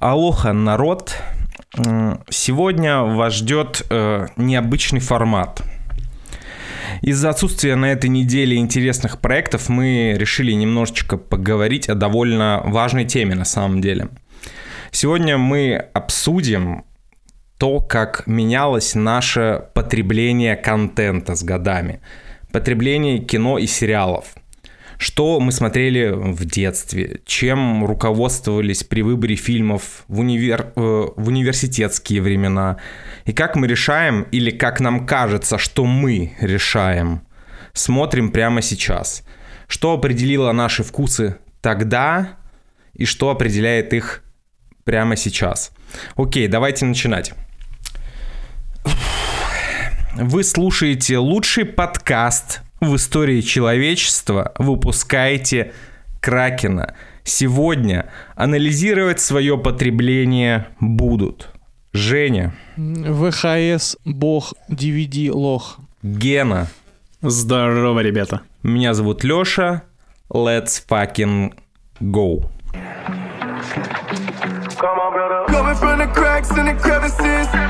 Алоха, народ! Сегодня вас ждет э, необычный формат. Из-за отсутствия на этой неделе интересных проектов мы решили немножечко поговорить о довольно важной теме на самом деле. Сегодня мы обсудим то, как менялось наше потребление контента с годами. Потребление кино и сериалов – что мы смотрели в детстве, чем руководствовались при выборе фильмов в, универ... Э, в университетские времена, и как мы решаем, или как нам кажется, что мы решаем, смотрим прямо сейчас. Что определило наши вкусы тогда, и что определяет их прямо сейчас. Окей, давайте начинать. Вы слушаете лучший подкаст в истории человечества выпускаете Кракена. Сегодня анализировать свое потребление будут Женя. ВХС, бог, DVD, лох. Гена. Здорово, ребята. Меня зовут Лёша. Let's fucking go. Come on, brother. Coming from the cracks and the crevices.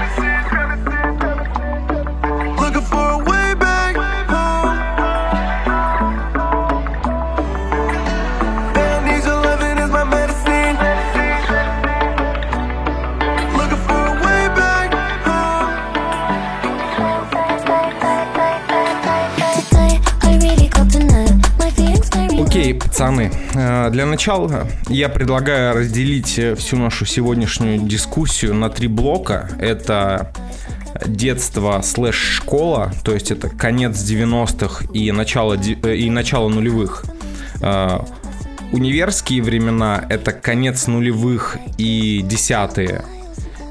Пацаны, э, для начала я предлагаю разделить э, всю нашу сегодняшнюю дискуссию на три блока. Это детство слэш школа, то есть это конец 90-х и начало, э, и начало нулевых. Универские времена — это конец нулевых и десятые.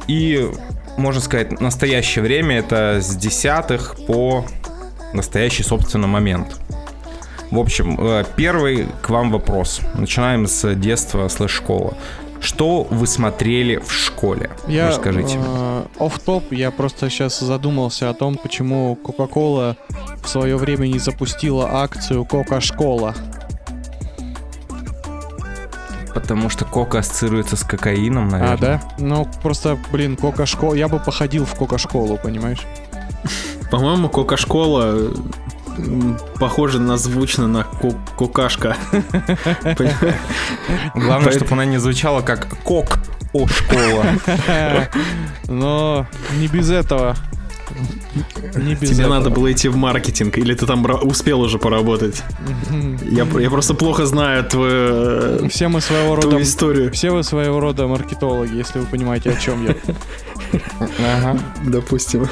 И, можно сказать, настоящее время — это с десятых по настоящий, собственно, момент. В общем, э, первый к вам вопрос. Начинаем с детства слэш-школа. Что вы смотрели в школе? Я, Расскажите. Э, оф-топ, я просто сейчас задумался о том, почему Coca-Cola в свое время не запустила акцию Кока-школа. Потому что кока ассоциируется с кокаином, наверное. А, да? Ну, просто, блин, кока-школа... Я бы походил в кока-школу, понимаешь? По-моему, кока-школа похоже на звучно на кукашка. Главное, чтобы она не звучала как кок о школа. Но не без этого. Не без Тебе этого. надо было идти в маркетинг, или ты там успел уже поработать? Я, я просто плохо знаю твою, все мы своего рода, историю. Все вы своего рода маркетологи, если вы понимаете, о чем я. Ага. Допустим.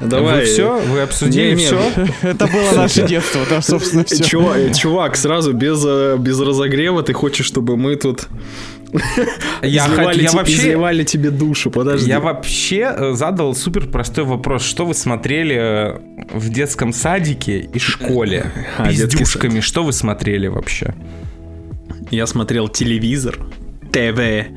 Давай. Вы все? Вы обсудили не, все? Это было наше детство, да, собственно, все. Чувак, э, чувак, сразу без, э, без разогрева ты хочешь, чтобы мы тут я, изливали, я вообще, изливали тебе душу, подожди. Я вообще э, задал супер простой вопрос. Что вы смотрели в детском садике и школе? А, Пиздюшками, что вы смотрели вообще? Я смотрел телевизор, ТВ,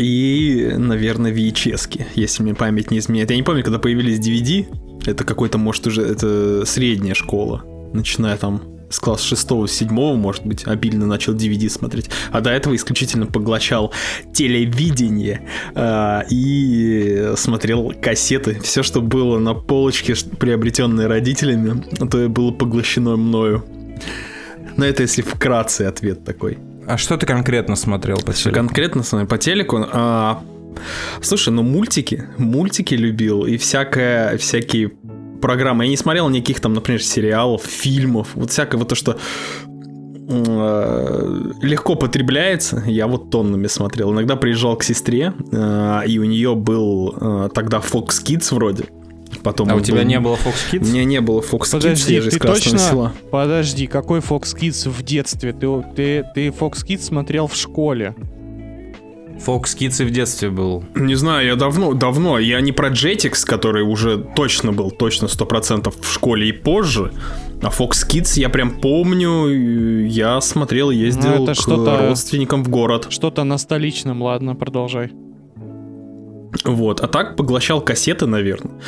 и, наверное, VHS, если мне память не изменяет. Я не помню, когда появились DVD. Это какой-то, может, уже это средняя школа. Начиная там с класса 6-7, может быть, обильно начал DVD смотреть, а до этого исключительно поглощал телевидение э, и смотрел кассеты. Все, что было на полочке, приобретенное родителями, то было поглощено мною. Но это если вкратце ответ такой. А что ты конкретно смотрел по телеку? Конкретно по телеку? А, слушай, ну мультики, мультики любил и всякое, всякие программы. Я не смотрел никаких там, например, сериалов, фильмов, вот всякое вот то, что э, легко потребляется. Я вот тоннами смотрел. Иногда приезжал к сестре, э, и у нее был э, тогда Fox Kids вроде. Потом а у тебя был... не было Fox Kids? У меня не было Fox Подожди, Kids, ты точно... Села. Подожди, какой Fox Kids в детстве? Ты, ты, ты Fox Kids смотрел в школе. Fox Kids и в детстве был. Не знаю, я давно, давно. Я не про Jetix, который уже точно был, точно 100% в школе и позже. А Fox Kids я прям помню, я смотрел, ездил ну, это к родственникам в город. Что-то на столичном, ладно, продолжай. Вот, а так поглощал кассеты, наверное.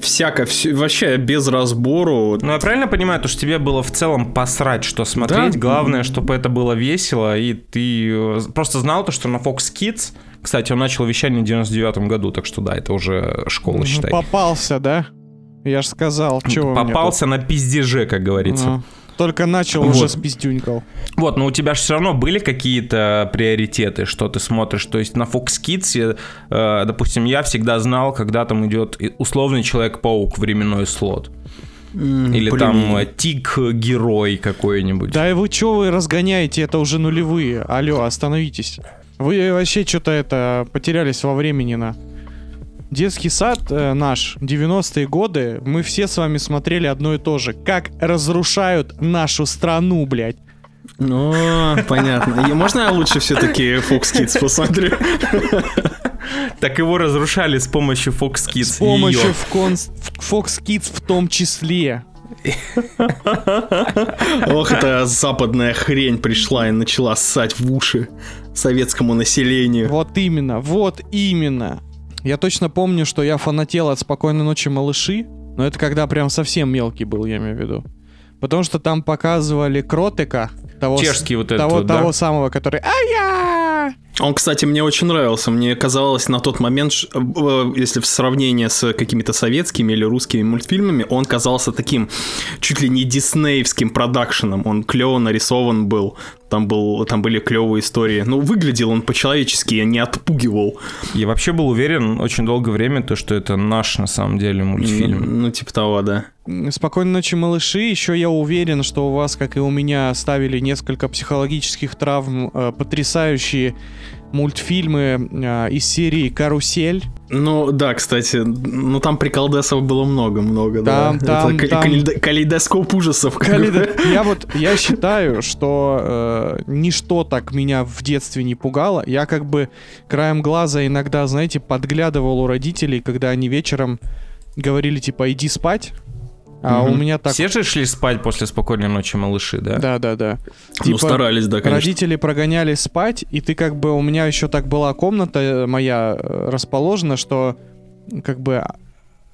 Всяко, все, вообще без разбору. Ну, я правильно понимаю, то, что тебе было в целом посрать, что смотреть, Да. главное, чтобы это было весело, и ты э, просто знал то, что на Fox Kids, кстати, он начал вещание в 99 году, так что да, это уже школа, Ну, считай. Попался, да? Я же сказал, чего Попался на пиздеже, как говорится. Только начал Вот. уже спиздюнькал. Вот, но у тебя же все равно были какие-то приоритеты, что ты смотришь. То есть на Fox Kids, э, допустим, я всегда знал, когда там идет условный Человек-паук временной слот. Или Блин. там э, Тик-герой какой-нибудь. Да и вы чё вы разгоняете, это уже нулевые. Алло, остановитесь. Вы вообще что-то это потерялись во времени на. Детский сад э, наш, 90-е годы, мы все с вами смотрели одно и то же. Как разрушают нашу страну, блядь. Ну, понятно. И можно я лучше все-таки Fox Kids посмотрю? Так его разрушали с помощью Fox Kids. С помощью конс- Fox Kids в том числе. Ох, эта западная хрень пришла и начала ссать в уши советскому населению. Вот именно, вот именно. Я точно помню, что я фанател от «Спокойной ночи, малыши», но это когда прям совсем мелкий был, я имею в виду. Потому что там показывали Кротика, того, Чешский вот этот того, вот, да? того самого, который Он, кстати, мне очень нравился. Мне казалось на тот момент, ш- э, если в сравнении с какими-то советскими или русскими мультфильмами, он казался таким чуть ли не диснеевским продакшеном. Он клево нарисован был. Там, был, там были клевые истории. Ну, выглядел он по-человечески, не отпугивал. Я вообще был уверен очень долгое время, то, что это наш на самом деле мультфильм. Ну, типа того, да. «Спокойной ночи, малыши». Еще я уверен, что у вас, как и у меня, ставили несколько психологических травм, э, потрясающие мультфильмы э, из серии «Карусель». Ну, да, кстати, ну там приколдесов было много-много, да. Там- там- Это там- калейдо- калейдоскоп ужасов. Калейдо- Я вот, я считаю, что э, ничто так меня в детстве не пугало. Я как бы краем глаза иногда, знаете, подглядывал у родителей, когда они вечером говорили, типа, иди спать. А у меня так... Все же шли спать после спокойной ночи, малыши, да? Да, да, да. Ну, старались, да, конечно. Родители прогоняли спать, и ты как бы... У меня еще так была комната э, моя э, расположена, что как бы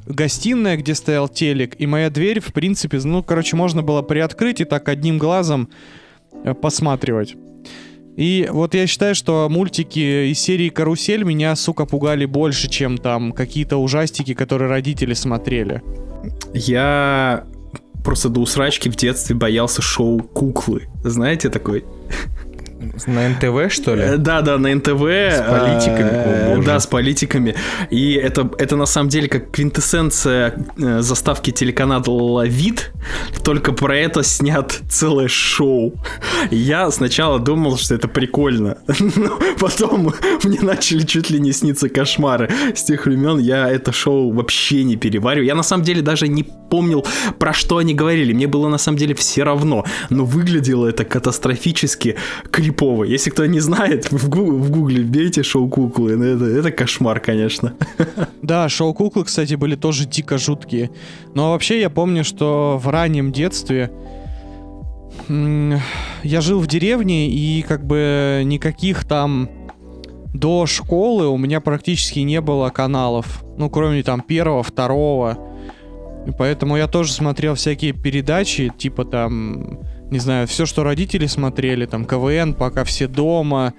гостиная, где стоял телек, и моя дверь, в принципе, ну, короче, можно было приоткрыть и так одним глазом э, посматривать. И вот я считаю, что мультики из серии «Карусель» меня, сука, пугали больше, чем там какие-то ужастики, которые родители смотрели. Я просто до усрачки в детстве боялся шоу «Куклы». Знаете такой? На НТВ, что ли? Э, Да, да, на НТВ. С политиками? О, боже. Да, с политиками. И это, это на самом деле как квинтэссенция э, заставки телеканала «Вид», только про это снят целое шоу. Я сначала думал, что это прикольно, но потом мне начали чуть ли не сниться кошмары. С тех времен я это шоу вообще не перевариваю. Я на самом деле даже не помнил, про что они говорили. Мне было на самом деле все равно. Но выглядело это катастрофически крипово. Если кто не знает, в, гу- в гугле вбейте шоу куклы. Ну, Это, это кошмар, конечно. Да, шоу-куклы, кстати, были тоже дико жуткие. Но вообще я помню, что в раннем детстве я жил в деревне, и как бы никаких там до школы у меня практически не было каналов. Ну, кроме там первого, второго. Поэтому я тоже смотрел всякие передачи, типа там, не знаю, все, что родители смотрели, там КВН, пока все дома,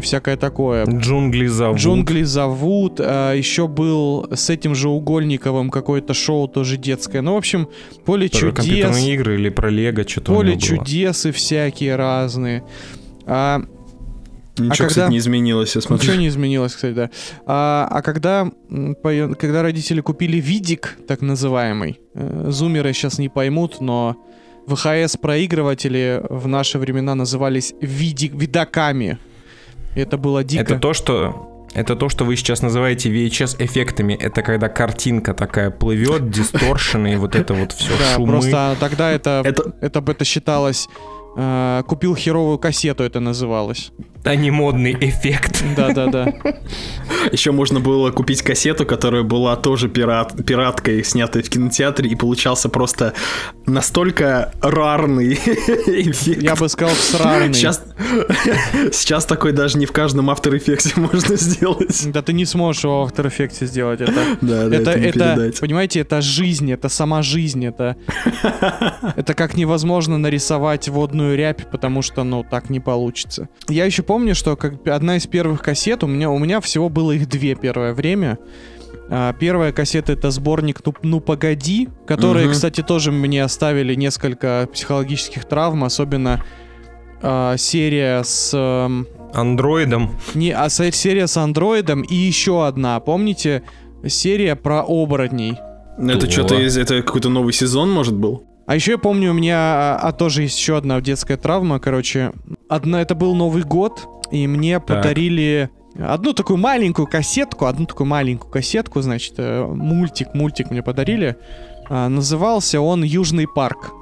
всякое такое. Джунгли зовут. Джунгли зовут. а, еще был с этим же Угольниковым какое-то шоу тоже детское. Ну, в общем, поле Тоже чудес. компьютерные игры или про Лего, что-то Поле было. чудесы всякие разные. А, Ничего, когда- кстати, не изменилось, я смотрю. Ничего не изменилось, кстати, да. А, а когда, когда родители купили видик, так называемый, э, зумеры сейчас не поймут, но ВХС-проигрыватели в наши времена назывались видик, видаками. Это было дико. Это то, что... Это то, что вы сейчас называете VHS-эффектами. Это когда картинка такая плывет, дисторшены, и вот это вот все Да, шумы. просто тогда это, Это- это... бы это считалось э, купил херовую кассету, это называлось. А не модный эффект. Да-да-да. Еще можно было купить кассету, которая была тоже пират, пираткой, снятой в кинотеатре, и получался просто настолько рарный эффект. Я бы сказал, сраный. Сейчас, сейчас такой даже не в каждом After Effects можно сделать. Да ты не сможешь его в After Effects сделать. Это, Да, да, это, это не это, передать. понимаете, это жизнь, это сама жизнь, это, это как невозможно нарисовать водную рябь, потому что, ну, так не получится. Я еще помню, что как одна из первых кассет, у меня, у меня всего было их две первое время. А, Первая кассета это сборник «Ну, ну погоди», которые, Мгм. кстати, тоже мне оставили несколько психологических травм, особенно а, серия с эм, Андроидом. не, а се- серия с андроидом и еще одна, помните, серия про оборотней. Это что-то из... Это какой-то новый сезон, может, был? А еще я помню, у меня а, а, тоже есть еще одна детская травма, короче. Одна, это был Новый год, и мне подарили одну такую маленькую кассетку, одну такую маленькую кассетку, значит, э, мультик, мультик мне подарили. А, назывался он «Южный парк».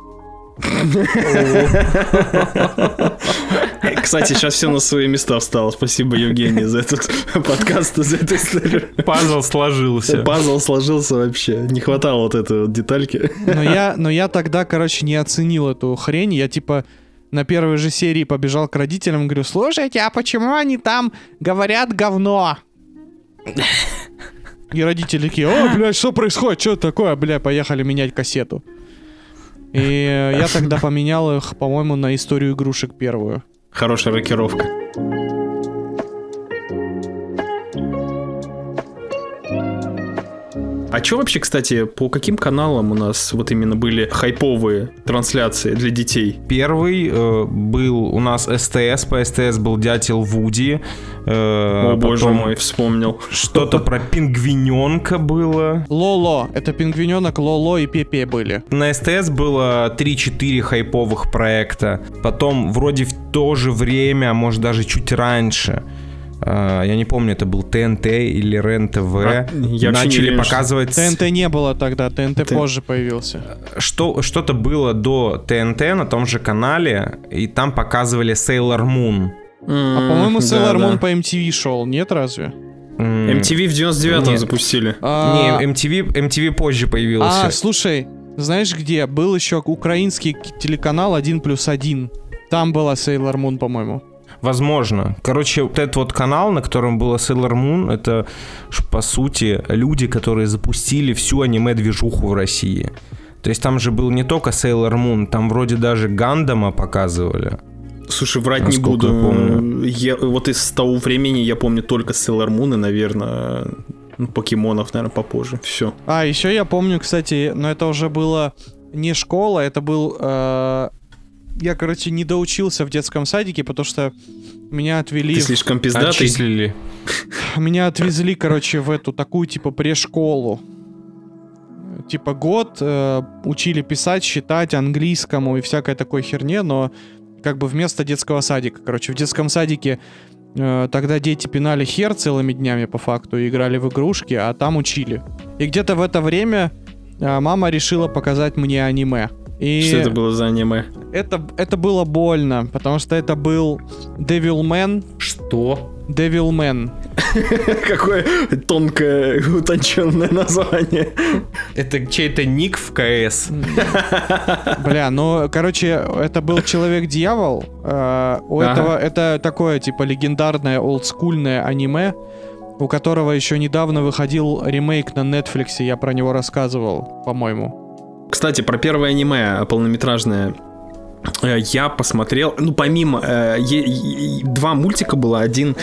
Кстати, сейчас все на свои места встало. Спасибо, Евгений, за этот подкаст, за эту историю. Пазл сложился. Пазл сложился вообще. Не хватало вот этой вот детальки. Но я, но я тогда, короче, не оценил эту хрень. Я типа на первой же серии побежал к родителям и говорю, слушайте, а почему они там говорят говно? И родители такие, о, блядь, что происходит, что такое, бля, поехали менять кассету. И я тогда поменял их, по-моему, на историю игрушек первую. Хорошая рокировка. А что вообще, кстати, по каким каналам у нас вот именно были хайповые трансляции для детей? Первый э, был у нас СТС, по СТС был дятел Вуди. э, О, боже мой, вспомнил. Что-то про пингвиненка было. Лоло, это пингвиненок Лоло и Пепе были. На СТС было 3-4 хайповых проекта. Потом вроде в то же время, а может даже чуть раньше, я не помню, это был ТНТ или РЕН-ТВ, А, начали показывать... ТНТ не было тогда, ТНТ Т- позже появился. Что, что-то было до ТНТ на том же канале, и там показывали Sailor Moon. А по-моему, Sailor Moon по MTV шел, нет разве? М, MTV в 99-м Нет. запустили. А, Не, MTV, MTV позже появился. А, слушай, знаешь где? Был еще украинский телеканал 1 плюс 1. Там была Sailor Moon, по-моему. Возможно. Короче, вот этот вот канал, на котором было Sailor Moon, это, ж, по сути, люди, которые запустили всю аниме-движуху в России. То есть там же был не только Sailor Moon, там вроде даже Гандама показывали. Слушай, врать не буду. я помню. Я- вот из того времени я помню только Sailor Moon и, наверное, ну, покемонов, наверное, попозже. Все. А, еще я помню, кстати, но это уже было не школа, это был... э, я, короче, не доучился в детском садике, потому что меня отвели... Ты слишком пиздатый. Отчислили. Меня отвезли, короче, в эту такую, типа, прешколу. Типа год э, учили писать, считать английскому и всякой такой херне, но как бы вместо детского садика. Короче, в детском садике э, тогда дети пинали хер целыми днями по факту, и играли в игрушки, а там учили. И где-то в это время э, мама решила показать мне аниме. И Что это было за аниме? это, это было больно, потому что это был Devilman. Что? Devilman. Какое тонкое, утонченное название. Это чей-то ник в КС. Бля, ну, короче, это был Человек-дьявол. Э, у этого это такое, типа, легендарное олдскульное аниме, у которого еще недавно выходил ремейк на Netflix, я про него рассказывал, по-моему. Кстати, про первое аниме полнометражное. Э, Я посмотрел, ну помимо э, е- е- два мультика было, один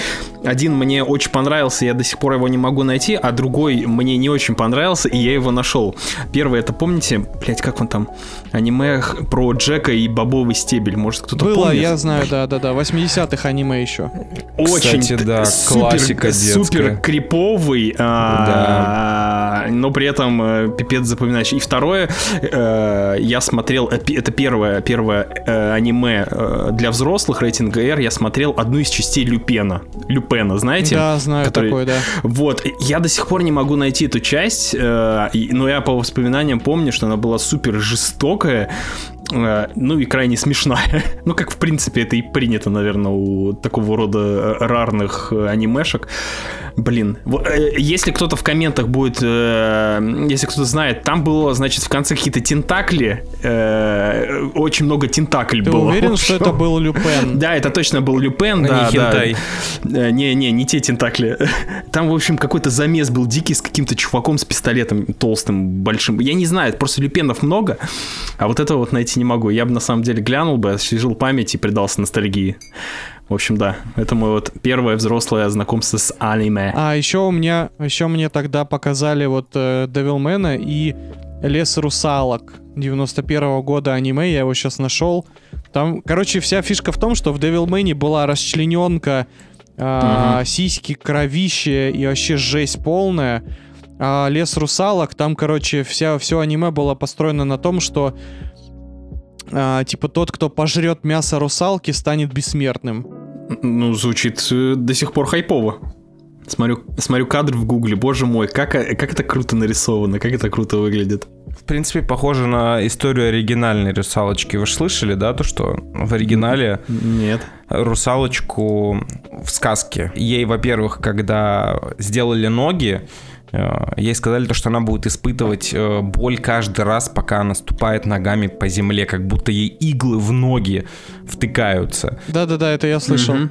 один мне очень понравился, я до сих пор его не могу найти, а другой мне не очень понравился, и я его нашел. Первый это помните, блять, как он там аниме про Джека и бобовый стебель, может кто-то Было, помнит? я знаю, да-да-да, 80-х аниме еще. Очень Кстати, да, супер, классика детская. супер криповый, а, но при этом э, пипец запоминающий. И второе, э, я смотрел, э, это первое, первое э, аниме э, для взрослых рейтинга R, я смотрел одну из частей Люпена. Люпена, знаете? Да, знаю который- такой, да. Вот, я до сих пор не могу найти эту часть, э, но я по воспоминаниям помню, что она была супер жестокая, Э, ну и крайне смешная. ну, как в принципе это и принято, наверное, у такого рода э, рарных э, анимешек. Блин, если кто-то в комментах будет, если кто-то знает, там было, значит, в конце какие-то тентакли, очень много тентаклей Ты было. уверен, что это был Люпен? Да, это точно был Люпен, да, да. Не, не, не те тентакли. Там, в общем, какой-то замес был дикий с каким-то чуваком с пистолетом толстым, большим. Я не знаю, просто Люпенов много, а вот это вот найти не могу. Я бы на самом деле глянул бы, освежил память и предался ностальгии. В общем, да, это мой вот первое взрослое знакомство с аниме. А еще у меня, еще мне тогда показали вот э, Девилмена и Лес русалок 91 -го года аниме, я его сейчас нашел. Там, короче, вся фишка в том, что в Девилмене была расчлененка, э, угу. сиськи, кровище и вообще жесть полная. А Лес русалок, там, короче, вся, все аниме было построено на том, что а, типа тот, кто пожрет мясо русалки, станет бессмертным. Ну, звучит э, до сих пор хайпово. Смотрю, смотрю кадр в гугле, боже мой, как, как это круто нарисовано, как это круто выглядит. В принципе, похоже на историю оригинальной русалочки. Вы же слышали, да, то, что в оригинале... Нет. Русалочку в сказке. Ей, во-первых, когда сделали ноги, Э, ей сказали то, что она будет испытывать э, боль каждый раз, пока она ступает ногами по земле, как будто ей иглы в ноги втыкаются. Да-да-да, это я слышал. Угу.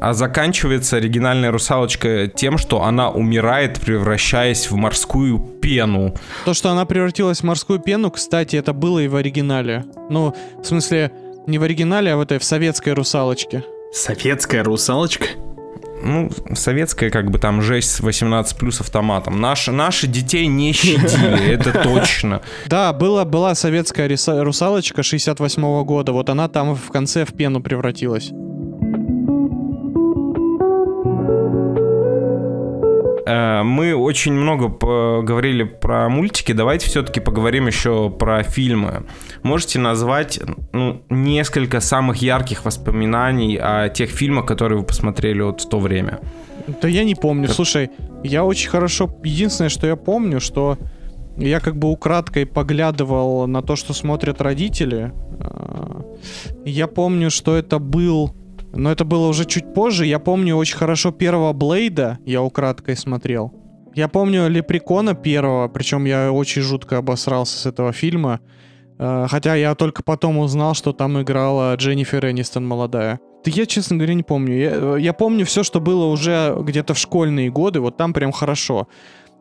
А заканчивается оригинальная русалочка тем, что она умирает, превращаясь в морскую пену. То, что она превратилась в морскую пену, кстати, это было и в оригинале. Ну, в смысле, не в оригинале, а в этой в советской русалочке. Советская русалочка? Ну, советская, как бы там жесть с 18 плюс автоматом. Наши, наши детей не щадили, это точно. Да, была, была советская русалочка 68 -го года, вот она там в конце в пену превратилась. Мы очень много говорили про мультики, давайте все-таки поговорим еще про фильмы. Можете назвать ну, несколько самых ярких воспоминаний о тех фильмах, которые вы посмотрели вот в то время? Да я не помню. Слушай, я очень хорошо... Единственное, что я помню, что я как бы украдкой поглядывал на то, что смотрят родители. Э, я помню, что это был но это было уже чуть позже. Я помню очень хорошо первого Блейда, я украдкой смотрел. Я помню Лепрекона первого, причем я очень жутко обосрался с этого фильма. Э, хотя я только потом узнал, что там играла Дженнифер Энистон молодая. Да я, честно говоря, не помню. Я, я помню все, что было уже где-то в школьные годы, вот там прям хорошо.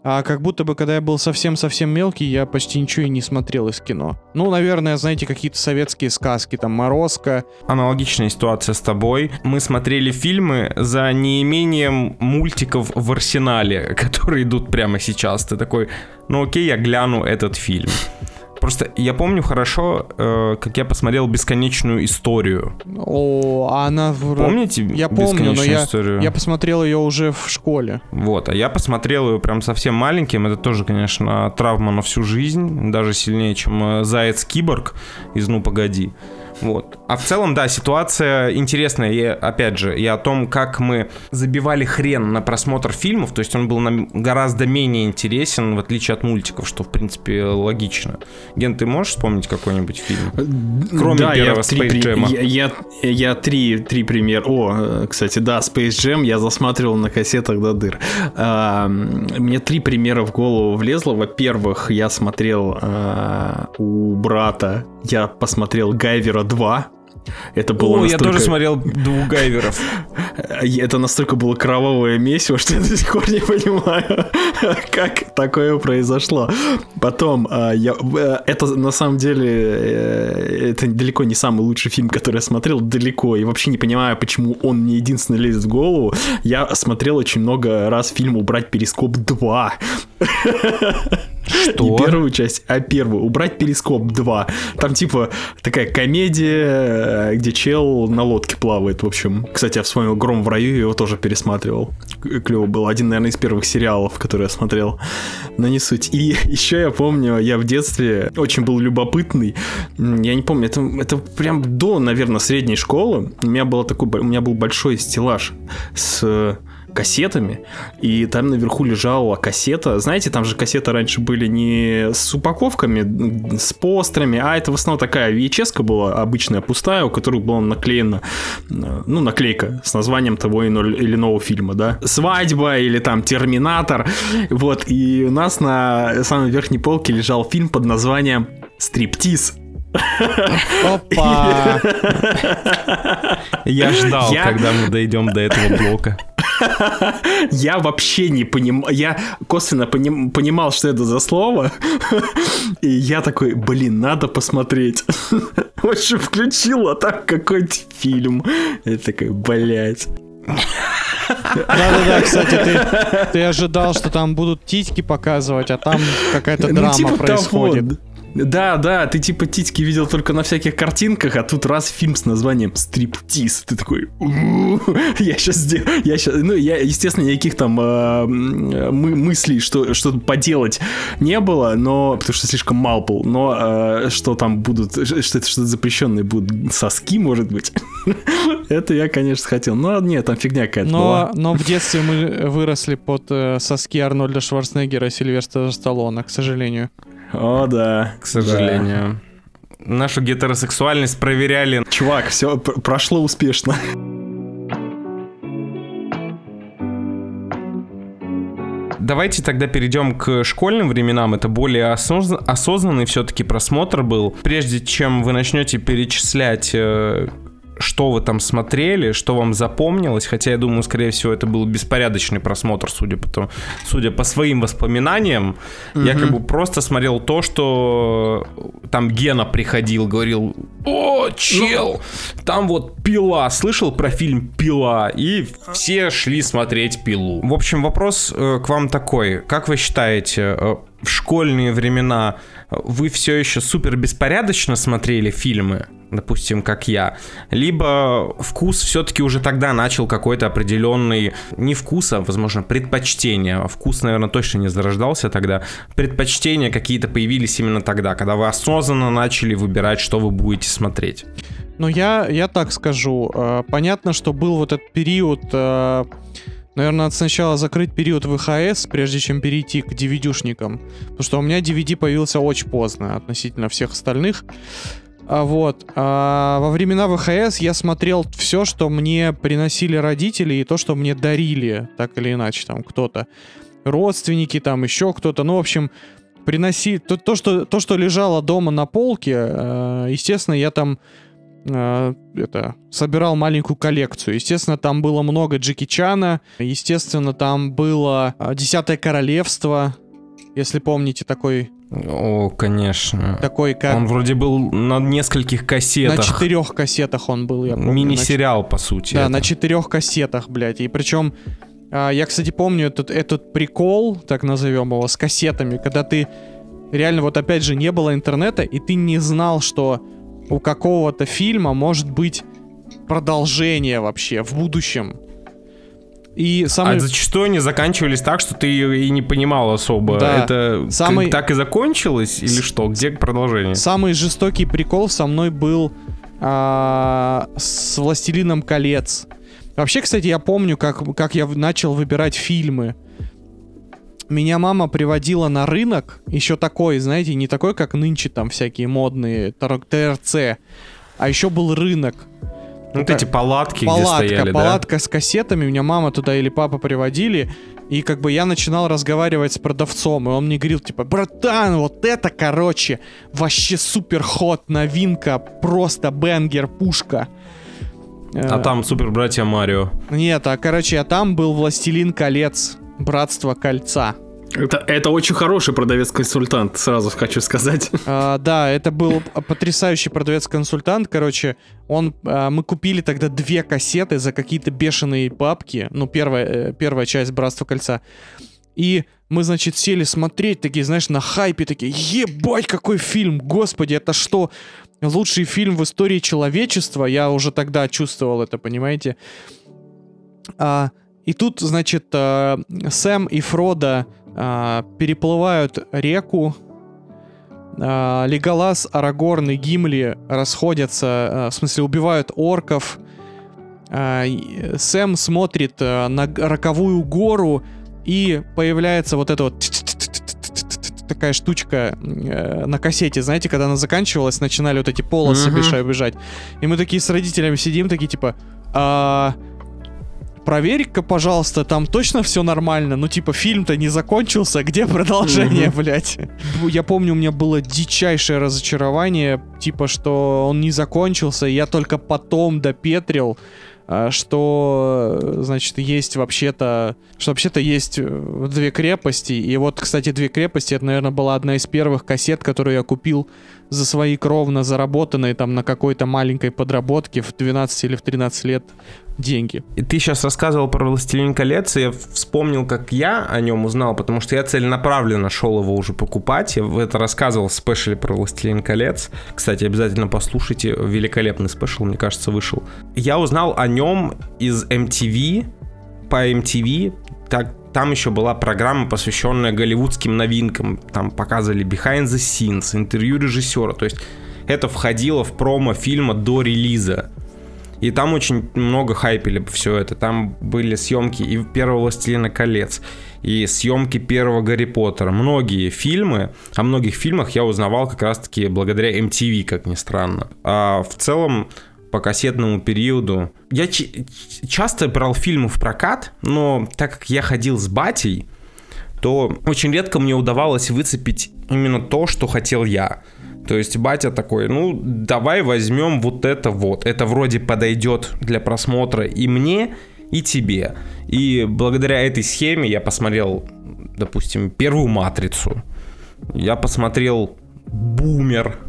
А как будто бы, когда я был совсем-совсем мелкий, я почти ничего и не смотрел из кино. Ну, наверное, знаете, какие-то советские сказки, там, «Морозко». Аналогичная ситуация с тобой. Мы смотрели фильмы за неимением мультиков в арсенале, которые идут прямо сейчас. Ты такой, ну окей, я гляну этот фильм. Просто я помню хорошо, э, как я посмотрел бесконечную историю. О, а она помните? Я помню, но я историю? я посмотрел ее уже в школе. Вот, а я посмотрел ее прям совсем маленьким. Это тоже, конечно, травма на всю жизнь, даже сильнее, чем э, Заяц Киборг из Ну погоди. Вот. А в целом, да, ситуация интересная. И, опять же, и о том, как мы забивали хрен на просмотр фильмов, то есть он был нам гораздо менее интересен, в отличие от мультиков, что, в принципе, логично. Ген, ты можешь вспомнить какой-нибудь фильм? Кроме да, первого я Space три, Jam. Я, я, я три, три примера. О, кстати, да, Space Jam я засматривал на кассетах до дыр. А, мне три примера в голову влезло. Во-первых, я смотрел а, у брата, я посмотрел Гайвера 2. Это было О, настолько... я тоже смотрел двух гайверов. Это настолько было кровавое месиво, что я до сих пор не понимаю, как такое произошло. Потом, а, я... Э, это на самом деле, э, это далеко не самый лучший фильм, который я смотрел, далеко. И вообще не понимаю, почему он мне единственный лезет в голову. Я смотрел очень много раз фильм «Убрать перископ 2». Что? Не первую часть, а первую. Убрать перископ 2. Там типа такая комедия, где чел на лодке плавает, в общем. Кстати, я вспомнил «Гром в раю», его тоже пересматривал. Клево был. Один, наверное, из первых сериалов, которые я смотрел. Но не суть. И еще я помню, я в детстве очень был любопытный. Я не помню, это, это прям до, наверное, средней школы. У меня, было такой, у меня был большой стеллаж с кассетами, и там наверху лежала кассета. Знаете, там же кассеты раньше были не с упаковками, с постерами, а это в основном такая VHS была обычная, пустая, у которой была наклеена, ну, наклейка с названием того или иного фильма, да. Свадьба или там Терминатор. Вот, и у нас на самой верхней полке лежал фильм под названием Стриптиз. Опа! Я ждал, я... когда мы дойдем до этого блока. Я вообще не понимал, я косвенно поним, понимал, что это за слово, и я такой, блин, надо посмотреть. В общем, включил, а там какой-то фильм. Я такой, блядь. Да-да-да, кстати, ты, ты ожидал, что там будут титьки показывать, а там какая-то ну, драма типа происходит. Того. Да, да, ты типа титьки видел только на всяких картинках, а тут раз фильм с названием «Стриптиз». Ты такой, я сейчас сделаю, я сейчас, ну, я, естественно, никаких там э, мы, мыслей, что что поделать не было, но, потому что слишком мал был, но э, что там будут, что это что-то запрещенное будут соски, может быть, это я, конечно, хотел, но нет, там фигня какая-то но, была. Но в детстве мы выросли под э, соски Арнольда Шварценеггера и Сильвестра Сталлоне, к сожалению. О, да. К сожалению. Да. Нашу гетеросексуальность проверяли. Чувак, все прошло успешно. Давайте тогда перейдем к школьным временам. Это более осоз... осознанный все-таки просмотр был. Прежде чем вы начнете перечислять э, что вы там смотрели, что вам запомнилось, хотя я думаю, скорее всего, это был беспорядочный просмотр, судя по, тому, судя по своим воспоминаниям. Mm-hmm. Я как бы просто смотрел то, что там Гена приходил, говорил, о, чел, ну... там вот пила, слышал про фильм «Пила», и все шли смотреть «Пилу». В общем, вопрос э, к вам такой, как вы считаете, э, в школьные времена вы все еще супер беспорядочно смотрели фильмы, допустим, как я, либо вкус все-таки уже тогда начал какой-то определенный, не вкус, а, возможно, предпочтение. А вкус, наверное, точно не зарождался тогда. Предпочтения какие-то появились именно тогда, когда вы осознанно начали выбирать, что вы будете смотреть. Ну, я, я так скажу. Э, понятно, что был вот этот период э, Наверное, надо сначала закрыть период ВХС, прежде чем перейти к DVD-шникам. Потому что у меня DVD появился очень поздно относительно всех остальных. А вот. А во времена ВХС я смотрел все, что мне приносили родители, и то, что мне дарили, так или иначе, там кто-то. Родственники, там еще кто-то. Ну, в общем, приноси то, то, что, то, что лежало дома на полке, э, естественно, я там э, это, собирал маленькую коллекцию. Естественно, там было много Джеки Чана. Естественно, там было э, Десятое Королевство. Если помните, такой о, конечно. Такой как... Он вроде был на нескольких кассетах. На четырех кассетах он был, я помню. Мини-сериал, по сути. Да, это. на четырех кассетах, блядь. И причем, а, я, кстати, помню этот, этот прикол, так назовем его, с кассетами, когда ты реально, вот опять же, не было интернета, и ты не знал, что у какого-то фильма может быть продолжение вообще в будущем. И самый... А зачастую они заканчивались так, что ты и не понимал особо. Да. Это самый... так и закончилось или что? Где продолжение? Самый жестокий прикол со мной был а, с «Властелином колец». Вообще, кстати, я помню, как, как я начал выбирать фильмы. Меня мама приводила на рынок, еще такой, знаете, не такой, как нынче там всякие модные ТРЦ, а еще был рынок. Ну, вот эти палатки, палатка, где стояли, Палатка да? с кассетами, меня мама туда или папа приводили, и как бы я начинал разговаривать с продавцом, и он мне говорил, типа, братан, вот это, короче, вообще супер ход, новинка, просто бенгер, пушка. А там супер братья Марио. Нет, а короче, а там был Властелин колец. Братство кольца. Это, это очень хороший продавец-консультант, сразу хочу сказать. А, да, это был потрясающий продавец-консультант. Короче, он, а, мы купили тогда две кассеты за какие-то бешеные бабки. Ну, первая, э, первая часть Братства кольца. И мы, значит, сели смотреть, такие, знаешь, на хайпе, такие, ебать, какой фильм, господи, это что, лучший фильм в истории человечества? Я уже тогда чувствовал это, понимаете? А, и тут, значит, э, Сэм и Фродо э, переплывают реку. Э, Леголас, Арагорн и Гимли расходятся, в смысле, убивают орков. А, Сэм смотрит на роковую гору, и появляется вот эта вот такая штучка э, на кассете, знаете, когда она заканчивалась, начинали вот эти полосы Мгм. бежать. И мы такие с родителями сидим, такие типа, а, проверь-ка, пожалуйста, там точно все нормально. Ну, типа, фильм-то не закончился, где продолжение, блядь? Я помню, у меня было дичайшее разочарование, типа, что он не закончился, я только потом допетрил, а, что, значит, есть вообще-то, что вообще-то есть э, две крепости. И вот, кстати, две крепости, это, наверное, была одна из первых кассет, которую я купил за свои кровно заработанные там на какой-то маленькой подработке в 12 или в 13 лет деньги. И ты сейчас рассказывал про «Властелин колец», и я вспомнил, как я о нем узнал, потому что я целенаправленно шел его уже покупать. Я это рассказывал в спешле про «Властелин колец». Кстати, обязательно послушайте, великолепный спешл, мне кажется, вышел. Я узнал о нем из MTV, по MTV, так, там еще была программа, посвященная голливудским новинкам. Там показывали behind the scenes, интервью режиссера. То есть это входило в промо фильма до релиза. И там очень много хайпили все это. Там были съемки и первого «Властелина колец», и съемки первого «Гарри Поттера». Многие фильмы, о многих фильмах я узнавал как раз-таки благодаря MTV, как ни странно. А в целом, по кассетному периоду. Я часто брал фильмы в прокат, но так как я ходил с батей, то очень редко мне удавалось выцепить именно то, что хотел я. То есть батя такой, ну давай возьмем вот это вот. Это вроде подойдет для просмотра и мне, и тебе. И благодаря этой схеме я посмотрел, допустим, первую матрицу. Я посмотрел Бумер.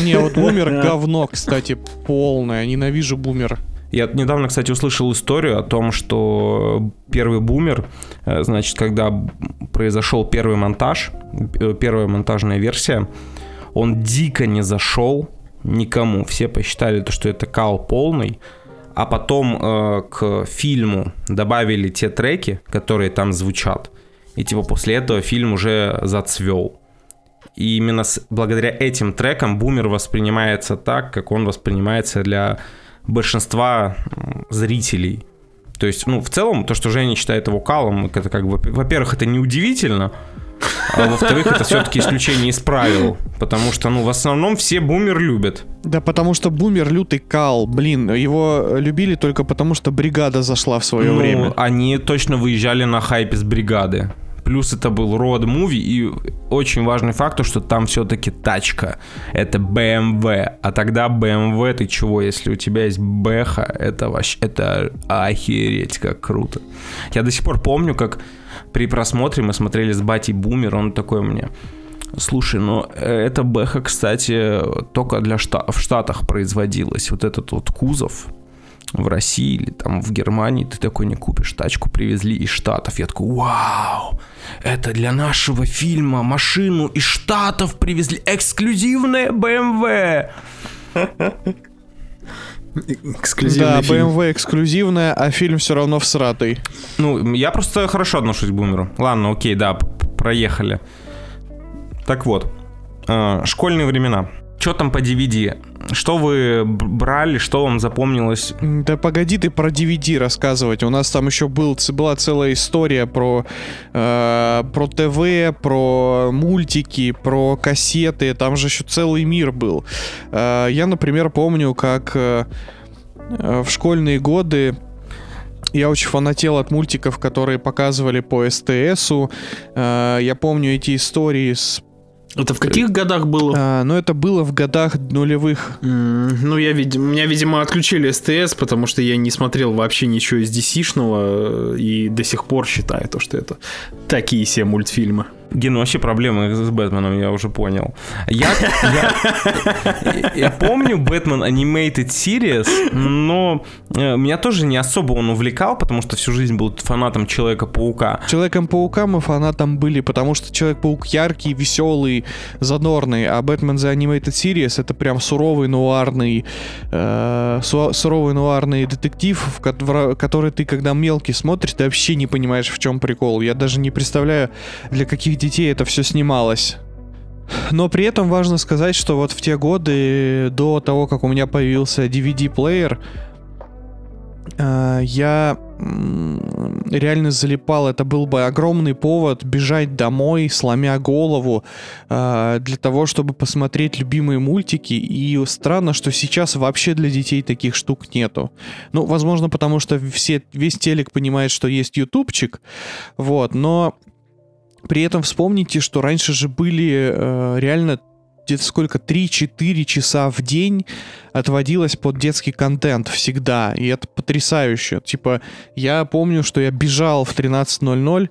Не, вот бумер говно, кстати, полное. Ненавижу бумер. Я недавно, кстати, услышал историю о том, что первый бумер, э, значит, когда произошел первый монтаж, э, первая монтажная версия, он дико не зашел никому. Все посчитали, то, что это кал полный. А потом э, к фильму добавили те треки, которые там звучат. И типа после этого фильм уже зацвел. И именно с, благодаря этим трекам бумер воспринимается так, как он воспринимается для большинства зрителей. То есть, ну, в целом, то, что Женя считает его калом, это как бы, во-первых, это неудивительно, а во-вторых, это все-таки исключение из правил, потому что, ну, в основном все бумер любят. Да потому что бумер лютый кал, блин, его любили только потому, что бригада зашла в свое Ну, время. они точно выезжали на хайпе с бригады. Плюс это был роад муви и очень важный факт, то, что там все-таки тачка. Это BMW. А тогда BMW, ты чего, если у тебя есть бэха, это вообще, это охереть как круто. Я до сих пор помню, как при просмотре мы смотрели с батей Бумер, он такой мне, Слушай, ну э, эта бэха, кстати, только для шта- в Штатах производилась. Вот этот вот кузов в России или там в Германии ты такой не купишь. Тачку привезли из Штатов. Я такой, вау, это для нашего фильма машину из Штатов привезли. Эксклюзивная BMW. Эксклюзивный Да, фильм. BMW эксклюзивная, а фильм все равно всратый. Ну, я просто хорошо отношусь к бумеру. Ладно, окей, да, проехали. Так вот, э, школьные времена. Что там по DVD? Что вы брали, что вам запомнилось? Да погоди ты про DVD рассказывать. У нас там еще был, была целая история про, э, про ТВ, про мультики, про кассеты. Там же еще целый мир был. Э, я, например, помню, как э, в школьные годы я очень фанател от мультиков, которые показывали по СТСу. Э, я помню эти истории с... Это в каких годах было? э, но это было в годах нулевых. М, Ну, я, видимо, меня, видимо, отключили СТС, потому что я не смотрел вообще ничего из DC-шного и до сих пор считаю то, что это такие себе мультфильмы. Ген, вообще проблемы с Бэтменом, я уже понял. Я, я, я помню Бэтмен Animated Series, но э, меня тоже не особо он увлекал, потому что всю жизнь был фанатом Человека-паука. Человеком-паука мы фанатом были, потому что Человек-паук яркий, веселый, задорный, а Бэтмен The Animated Series это прям суровый нуарный, э, су- суровый нуарный детектив, в который ты, когда мелкий смотришь, ты вообще не понимаешь, в чем прикол. Я даже не представляю, для каких детей это все снималось. Но при этом важно сказать, что вот в те годы, до того, как у меня появился DVD-плеер, э, я реально залипал. Это был бы огромный повод бежать домой, сломя голову, э, для того, чтобы посмотреть любимые мультики. И странно, что сейчас вообще для детей таких штук нету. Ну, возможно, потому что все, весь телек понимает, что есть ютубчик, вот, но при этом вспомните, что раньше же были э, реально где-то сколько, 3-4 часа в день отводилось под детский контент всегда, и это потрясающе. Типа, я помню, что я бежал в 13.00,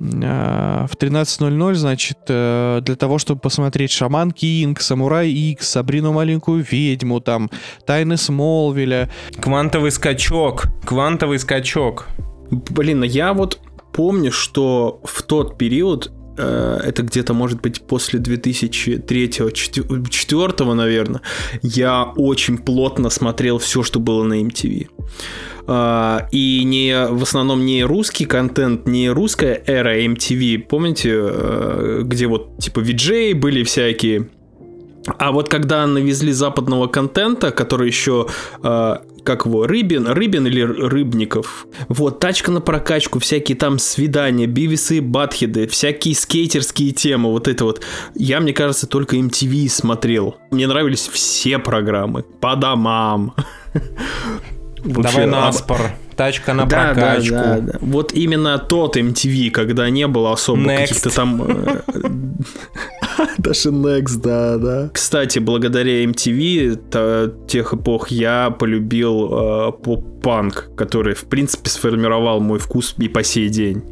э, в 13.00, значит, э, для того, чтобы посмотреть Шаман Кинг, Самурай Икс, Сабрину Маленькую Ведьму, там, Тайны Смолвиля. Квантовый скачок, квантовый скачок. Блин, а я вот помню, что в тот период э, это где-то, может быть, после 2003-2004, наверное, я очень плотно смотрел все, что было на MTV. Э, и не, в основном не русский контент, не русская эра MTV, помните, э, где вот типа VJ были всякие, а вот когда навезли западного контента, который еще э, как его, Рыбин, Рыбин или Рыбников. Вот, тачка на прокачку, всякие там свидания, бивисы и батхеды, всякие скейтерские темы, вот это вот. Я, мне кажется, только MTV смотрел. Мне нравились все программы. По домам. Давай на Аспор. Тачка на да, прокачку. Да, да, да. Вот именно тот MTV, когда не было особо каких-то там... э, Даже Next, да, да. Кстати, благодаря MTV тех эпох я полюбил э, поп-панк, который, в принципе, сформировал мой вкус и по сей день.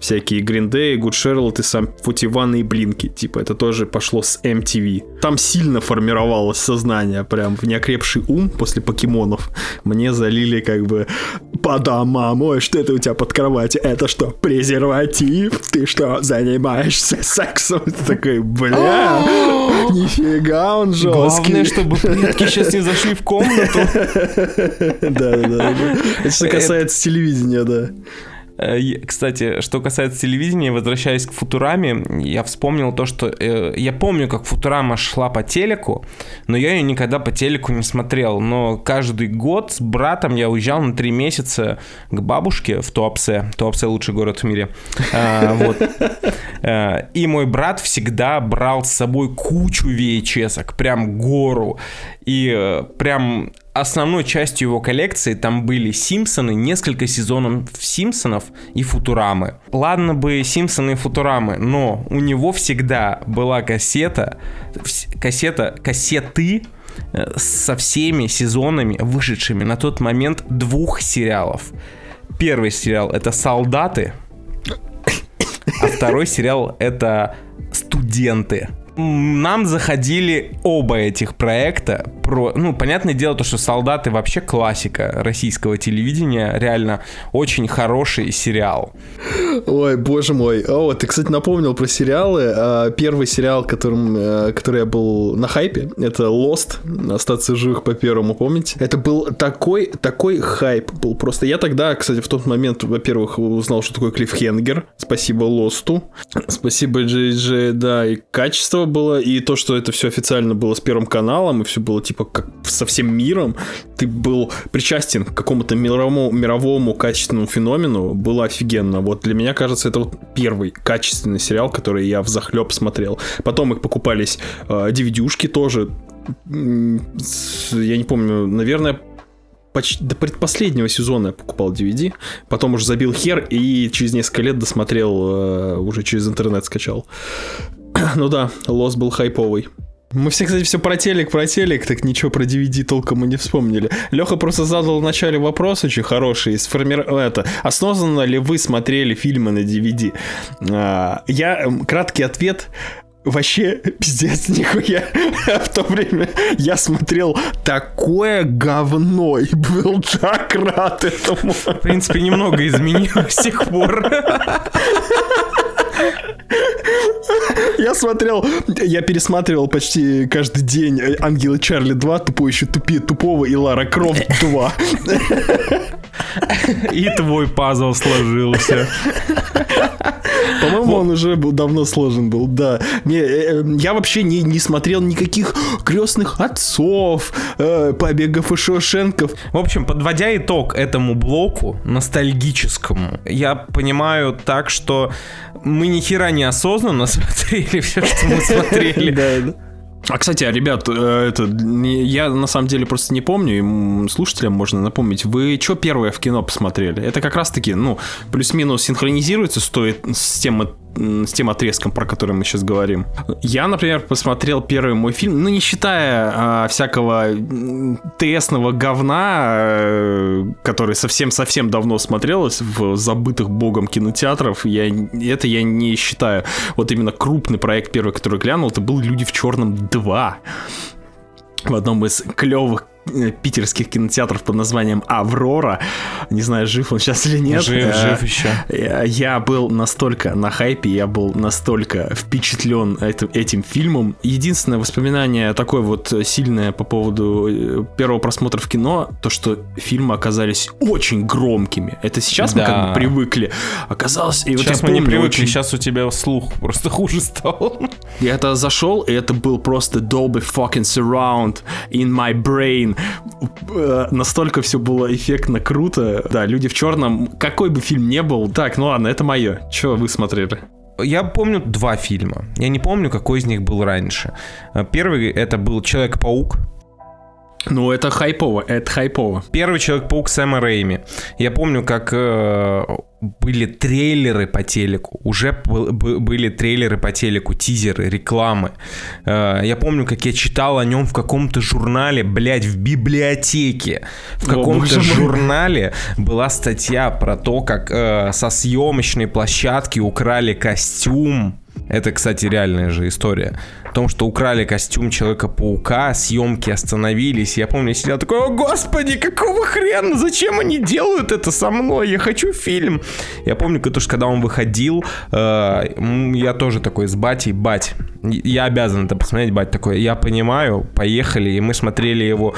Всякие Green Day, Good Charlotte и сам 41 и Блинки. Типа, это тоже пошло с MTV. Там сильно формировалось сознание, прям в неокрепший ум после покемонов. Мне залили как бы по домам, ой, что это у тебя под кроватью? Это что, презерватив? Ты что, занимаешься сексом? Ты такой, бля, нифига он жесткий. Главное, чтобы предки сейчас не зашли в комнату. Да, да, да. Это что касается телевидения, да. Э, Кстати, что касается телевидения, возвращаясь к Футураме, я вспомнил то, что э, я помню, как Футурама шла по телеку, но я ее никогда по телеку не смотрел. Но каждый год с братом я уезжал на три месяца к бабушке в Туапсе. Туапсе лучший город в мире. А. Э, и мой брат всегда брал с собой кучу VHS, прям гору. И э, прям основной частью его коллекции там были Симпсоны, несколько сезонов Симпсонов и Футурамы. Ладно бы Симпсоны и Футурамы, но у него всегда была кассета, кассета, кассеты э, со всеми сезонами, вышедшими на тот момент двух сериалов. Первый сериал это «Солдаты», а второй сериал это «Студенты». Нам заходили оба этих проекта. Про, ну, понятное дело, то, что «Солдаты» вообще классика российского телевидения. Реально очень хороший сериал. Ой, боже мой. О, ты, кстати, напомнил про сериалы. А, Первый сериал, которым, э, который я был на хайпе, это Lost, остаться живых по первому, помните? Это был такой, такой хайп был просто. Я тогда, кстати, в тот момент, во-первых, узнал, что такое клиффхенгер. Спасибо Лосту. Спасибо Джей Джей, да, и качество было, и то, что это все официально было с Первым каналом, и все было типа как со всем миром. Ты был причастен к какому-то мировому, мировому качественному феномену, было офигенно. Вот для меня, кажется, это вот первый качественный сериал, который я в захлеб смотрел. Потом их покупались э, DVD-шки тоже. Я не помню, наверное, почти до предпоследнего сезона я покупал DVD, потом уже забил хер и через несколько лет досмотрел, э, уже через интернет скачал. ну да, Лос был хайповый. Мы все, кстати, все про телек, про телек, так ничего про DVD толком мы не вспомнили. Леха просто задал в начале вопрос очень хороший. Сформир... Это, осознанно ли вы смотрели фильмы на DVD? А, Я, м, краткий ответ, Вообще, пиздец, нихуя. В то время я смотрел такое говно и был так рад этому. В принципе, немного изменилось с тех пор. Я смотрел, я пересматривал почти каждый день Ангелы Чарли 2, тупой еще тупее тупого и Лара Крофт 2. И твой пазл сложился. По-моему, Вот, он уже был, давно сложен был, да. Не, э, я вообще не, не смотрел никаких крестных отцов, э, побегов и Шоушенков. В общем, подводя итог этому блоку ностальгическому, я понимаю так, что мы ни хера не осознанно смотрели все, что мы смотрели. А, кстати, а, ребят, э, это, я на самом деле просто не помню, и слушателям можно напомнить, вы что первое в кино посмотрели? Это как раз-таки, ну, плюс-минус синхронизируется стоит с тем с тем отрезком, про который мы сейчас говорим. Я, например, посмотрел первый мой фильм, ну, не считая а, всякого ТСного говна, а, который совсем-совсем давно смотрелось в забытых богом кинотеатров, я, это я не считаю. Вот именно крупный проект первый, который глянул, это был «Люди в черном 2» в одном из клевых Э, питерских кинотеатров под названием Аврора. Не знаю, жив он сейчас или нет. Жив, э, жив еще. Я был настолько на хайпе, я был настолько впечатлен этим, этим фильмом. Единственное воспоминание такое вот сильное по поводу э, первого просмотра в кино, то, что фильмы оказались очень громкими. Это сейчас да. мы как бы привыкли. Оказалось, и вот сейчас мы не привыкли, очень... сейчас у тебя слух просто хуже стал. Я это зашел, и это был просто Dolby fucking surround in my brain. Э, настолько все было эффектно круто. Да, люди в черном, какой бы фильм не был. Так, ну ладно, это мое. Че вы смотрели? Я помню два фильма. Я не помню, какой из них был раньше. Э, первый это был Человек-паук. Ну, это хайпово, это хайпово. Первый Человек-паук Сэма Рэйми. Я помню, как э, были трейлеры по телеку, уже были трейлеры по телеку, тизеры, рекламы. Э, я помню, как я читал о нем в каком-то журнале, блядь, в библиотеке. В каком-то журнале была статья про то, как э, со съемочной площадки украли костюм. Это, кстати, реальная же история том, что украли костюм Человека-паука, съемки остановились. Я помню, я сидел такой, о господи, какого хрена, зачем они делают это со мной? Я хочу фильм. Я помню, что когда он выходил, э, я тоже такой с батей, бать, я обязан это посмотреть, бать такой, я понимаю, поехали, и мы смотрели его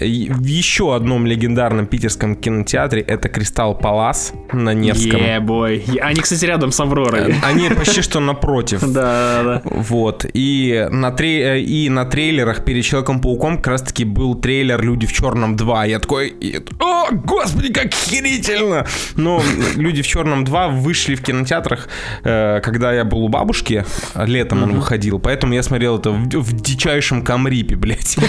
в еще одном легендарном питерском кинотеатре, это Кристалл Палас на Невском. Yeah, boy. Они, кстати, рядом с Авророй. Они почти что напротив. Да, да, да. Вот. И на, тре... и на трейлерах перед Человеком-пауком как раз-таки был трейлер «Люди в черном 2». Я такой, о, господи, как херительно! Но «Люди в черном 2» вышли в кинотеатрах, э, когда я был у бабушки, летом он выходил, поэтому я смотрел это в, в дичайшем камрипе, блядь.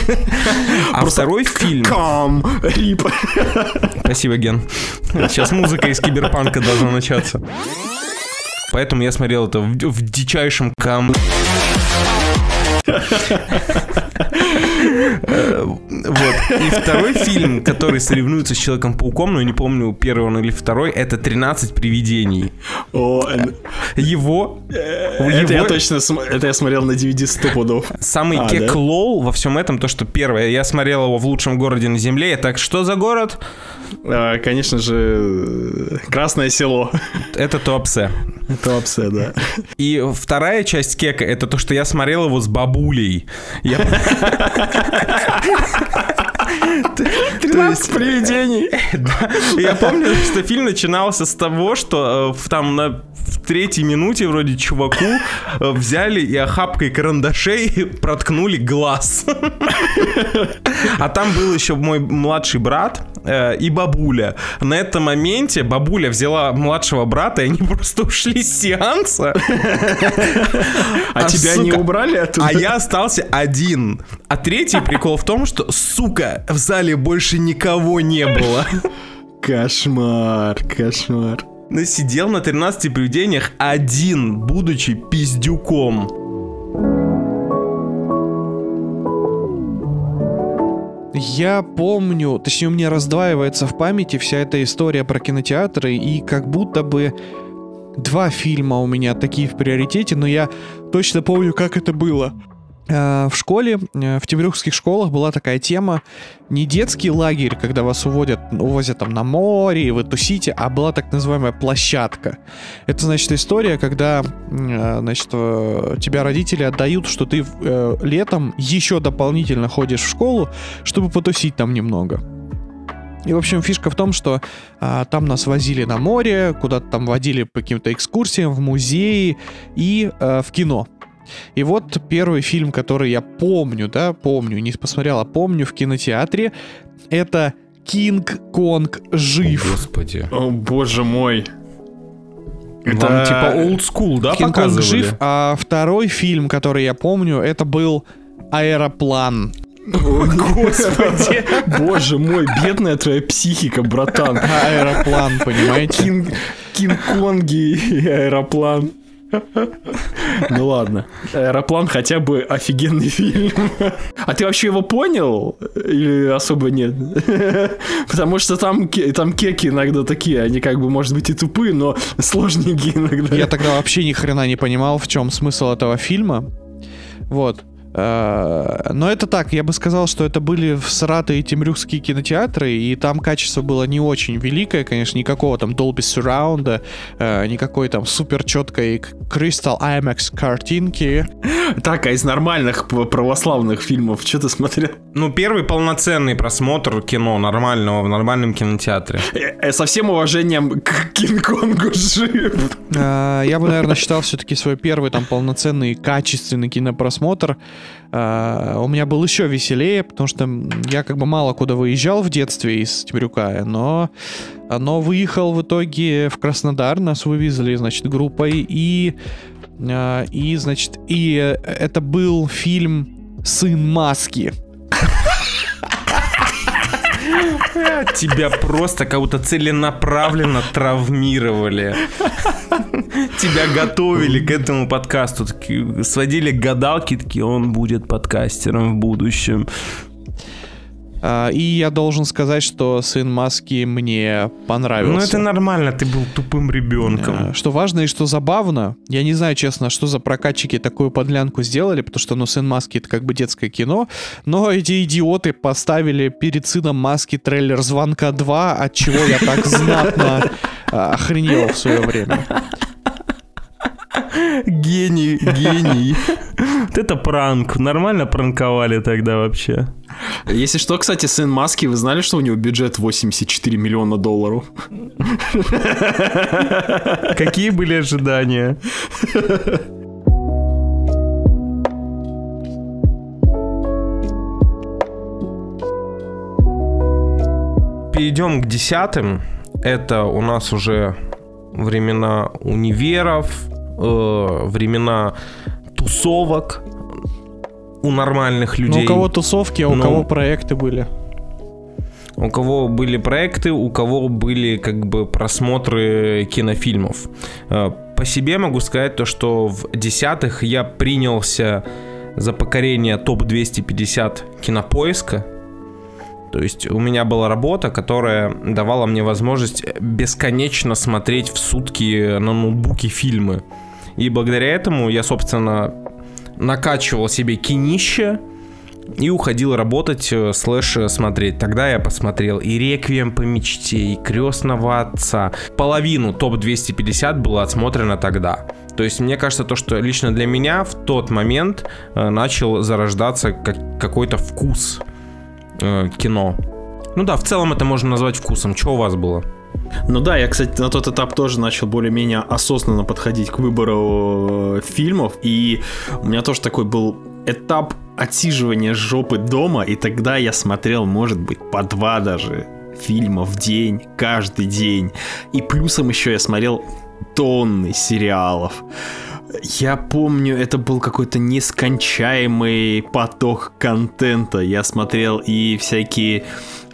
А второй фильм... Кам, рип. Спасибо, Ген. Сейчас музыка из киберпанка должна начаться. Поэтому я смотрел это в, в дичайшем кам... Вот. И второй фильм, который соревнуется с Человеком-пауком, но я не помню, первый он или второй, это «13 привидений». О, его... Это я точно... Это я смотрел на DVD 100 пудов. Самый а, кек лол во всем этом, то, что первое, я смотрел его в лучшем городе на земле, так что за город? А, конечно же, Красное село. Это Туапсе. Туапсе, да. И вторая часть кека, это то, что я смотрел его с бабулей. Я... 13 привидений. Я помню, что фильм начинался с того, что э, там на в третьей минуте вроде чуваку э, взяли и охапкой карандашей проткнули глаз. А там был еще мой младший брат э, и бабуля. На этом моменте бабуля взяла младшего брата, и они просто ушли с сеанса. А, а тебя не убрали оттуда? А я остался один. А третий прикол в том, что, сука, в зале больше никого не было. Кошмар, кошмар сидел на 13 привидениях один, будучи пиздюком. Я помню, точнее у меня раздваивается в памяти вся эта история про кинотеатры, и как будто бы два фильма у меня такие в приоритете, но я точно помню, как это было. Э, в школе, э, в темрюкских школах была такая тема, не детский лагерь, когда вас уводят, увозят там на море, и вы тусите, а была так называемая площадка. Это, значит, история, когда, э, значит, тебя родители отдают, что ты летом еще дополнительно ходишь в школу, чтобы потусить там немного. И, в общем, фишка в том, что а, там нас возили на море, куда-то там водили по каким-то экскурсиям, в музеи и а, в кино. И вот первый фильм, который я помню, да, помню, не посмотрел, а помню в кинотеатре, это Кинг-Конг жив. О, господи. О, боже мой. Это Вам типа old school, да, Кинг-Конг показывали? жив, а второй фильм, который я помню, это был Аэроплан. Господи. Боже мой, бедная твоя психика, братан. Аэроплан, понимаете? Кинг, Кинг-Конги и аэроплан. Ну ладно. Аэроплан хотя бы офигенный фильм. А ты вообще его понял? Или особо нет? Потому что там, там кеки иногда такие, они как бы, может быть, и тупые, но сложненькие иногда. Я тогда вообще ни хрена не понимал, в чем смысл этого фильма. Вот. Э, Но это так, я бы сказал, что это были всратые темрюкские кинотеатры, и там качество было не очень великое, конечно, никакого там Dolby Surround, э, никакой там супер четкой Crystal IMAX картинки. Так, а из нормальных православных фильмов что ты смотрел? Ну, первый полноценный просмотр кино нормального в нормальном кинотеатре. Э, Со всем уважением к Кинг-Конгу жив. Я бы, наверное, считал все-таки свой первый там полноценный качественный кинопросмотр. Э, У меня был еще веселее, потому что я как бы мало куда выезжал в детстве из Темрюка, но, но выехал в итоге в Краснодар, нас вывезли, значит, группой, и, э, и значит, и э, это был фильм «Сын маски». Тебя просто как будто целенаправленно травмировали. Тебя готовили к этому подкасту. Сводили к гадалке, такие, он будет подкастером в будущем. Э, И я должен сказать, что «Сын маски» мне понравился. Ну, это нормально, ты был тупым ребенком. Э, Что важно и что забавно, я не знаю, честно, что за прокатчики такую подлянку сделали, потому что, ну, «Сын маски» — это как бы детское кино, но эти идиоты поставили перед «Сыном маски» трейлер «Звонка 2», от чего я так знатно э, охренел в свое время. Гений, гений. Вот это пранк. Нормально пранковали тогда вообще. Если что, кстати, сын Маски, вы знали, что у него бюджет 84 миллиона долларов? Какие были ожидания? Перейдем к десятым. Это у нас уже времена универов, э, времена тусовок у нормальных Ну, людей. у кого тусовки, а у Ну, кого проекты были. у кого были проекты, у кого были как бы просмотры кинофильмов. Э, По себе могу сказать то, что в десятых я принялся за покорение топ-250 кинопоиска. То есть у меня была работа, которая давала мне возможность бесконечно смотреть в сутки на ноутбуке фильмы. И благодаря этому я, собственно, накачивал себе кинище, и уходил работать, э, слэш э, смотреть. Тогда я посмотрел и «Реквием по мечте», и «Крестного отца». Половину топ-250 было отсмотрено тогда. То есть мне кажется, то, что лично для меня в тот момент э, начал зарождаться как- какой-то вкус кино. Ну да, в целом это можно назвать вкусом. Что у вас было? Ну да, я, кстати, на тот этап тоже начал более-менее осознанно подходить к выбору э, фильмов, и у меня тоже такой был этап отсиживания жопы дома, и тогда я смотрел, может быть, по два даже фильма в день, каждый день. И плюсом еще я смотрел тонны сериалов. Я помню, это был какой-то нескончаемый поток контента. Я смотрел и всякие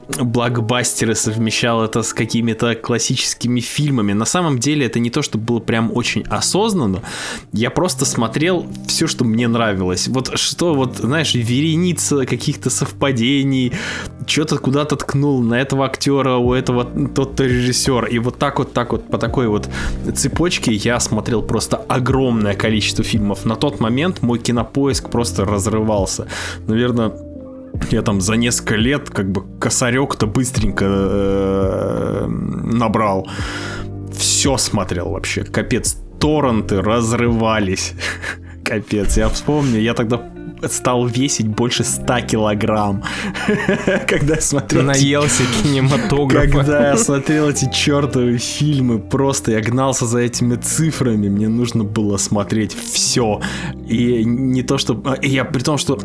блокбастеры, совмещал это с какими-то классическими фильмами. На самом деле это не то, что было прям очень осознанно. Я просто смотрел все, что мне нравилось. Вот что, вот, знаешь, вереница каких-то совпадений, что-то куда-то ткнул на этого актера, у этого тот-то режиссер. И вот так вот, так вот, по такой вот цепочке я смотрел просто огромное количество фильмов. На тот момент мой кинопоиск просто разрывался. Наверное, я там за несколько лет как бы косарек-то быстренько э, набрал. Все смотрел вообще. Капец, торренты разрывались. Капец, я вспомню, я тогда стал весить больше 100 килограмм. Когда я смотрел... Наелся кинематографа. Когда я смотрел эти чертовы фильмы, просто я гнался за этими цифрами, мне нужно было смотреть все. И не то, что... Я при том, что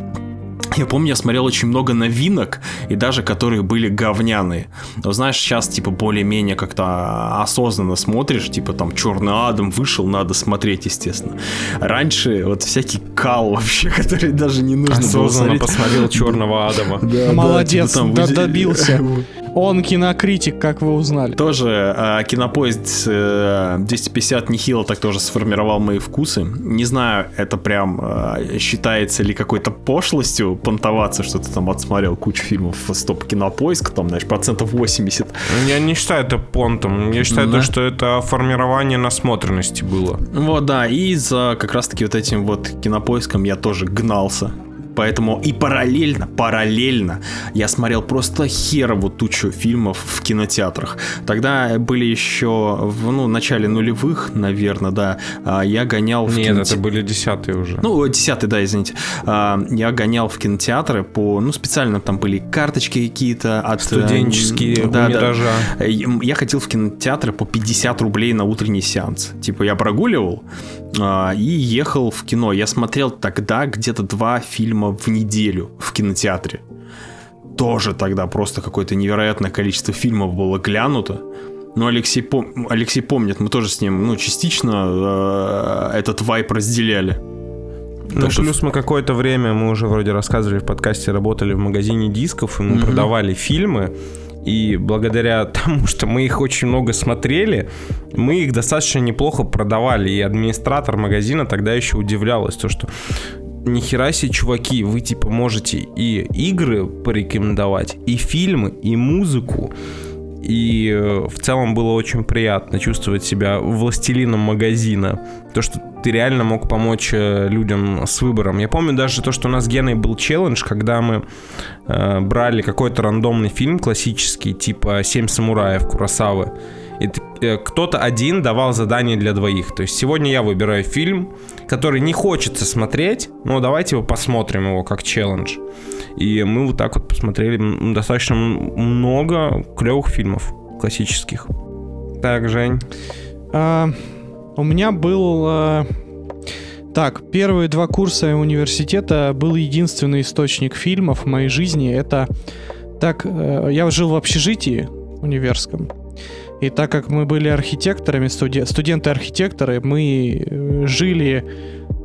я помню, я смотрел очень много новинок, и даже которые были говняные. Но знаешь, сейчас типа более-менее как-то осознанно смотришь, типа там Черный Адам вышел, надо смотреть, естественно. Раньше вот всякий кал вообще, который даже не нужно Осознанно было смотреть. посмотрел Черного Адама. Да, Молодец, да, типа там вы- добился. Он кинокритик, как вы узнали. Тоже э, кинопоезд э, 250 нехило так тоже сформировал мои вкусы. Не знаю, это прям э, считается ли какой-то пошлостью понтоваться, что ты там отсмотрел кучу фильмов стоп кинопоиск, там, знаешь, процентов 80. Я не считаю это понтом. Я считаю, Да. то, что это формирование насмотренности было. Вот, да, и за как раз-таки вот этим вот кинопоиском я тоже гнался. Поэтому и параллельно, параллельно я смотрел просто херову тучу фильмов в кинотеатрах. Тогда были еще в ну, начале нулевых, наверное, да, а, я гонял в Нет, киноте- это были десятые уже. Ну, десятый, да, извините. А, Я гонял в кинотеатры по, ну, специально там были карточки какие-то от... э, Студенческие да, у да. Миража. Э, Я ходил в кинотеатры по 50 рублей на утренний сеанс. Типа я прогуливал а, и ехал в кино. Я смотрел тогда где-то два фильма в неделю в кинотеатре. Тоже тогда просто какое-то невероятное количество фильмов было глянуто. Но Алексей, пом- Алексей помнит, мы тоже с ним, ну, частично э, этот вайп разделяли. Ну, Так что- плюс мы какое-то время, мы уже вроде рассказывали в подкасте, работали в магазине дисков, и мы Мгм. продавали фильмы. И благодаря тому, что мы их очень много смотрели, мы их достаточно неплохо продавали. И администратор магазина тогда еще удивлялась, то что нихера себе, чуваки, вы типа можете и игры порекомендовать, и фильмы, и музыку. И э, в целом было очень приятно чувствовать себя властелином магазина. То, что ты реально мог помочь э, людям с выбором. Я помню даже то, что у нас с Геной был челлендж, когда мы э, брали какой-то рандомный фильм классический, типа «Семь самураев» Курасавы. И э, кто-то один давал задание для двоих. То есть сегодня я выбираю фильм, который не хочется смотреть, но давайте его посмотрим его как челлендж. И мы вот так вот посмотрели достаточно много клевых фильмов классических. Так, Жень. А, у меня был... а, так, первые два курса университета был единственный источник фильмов в моей жизни. Это... Так, э, я жил в общежитии универском. И так как мы были архитекторами, студе- студенты-архитекторы, мы э, жили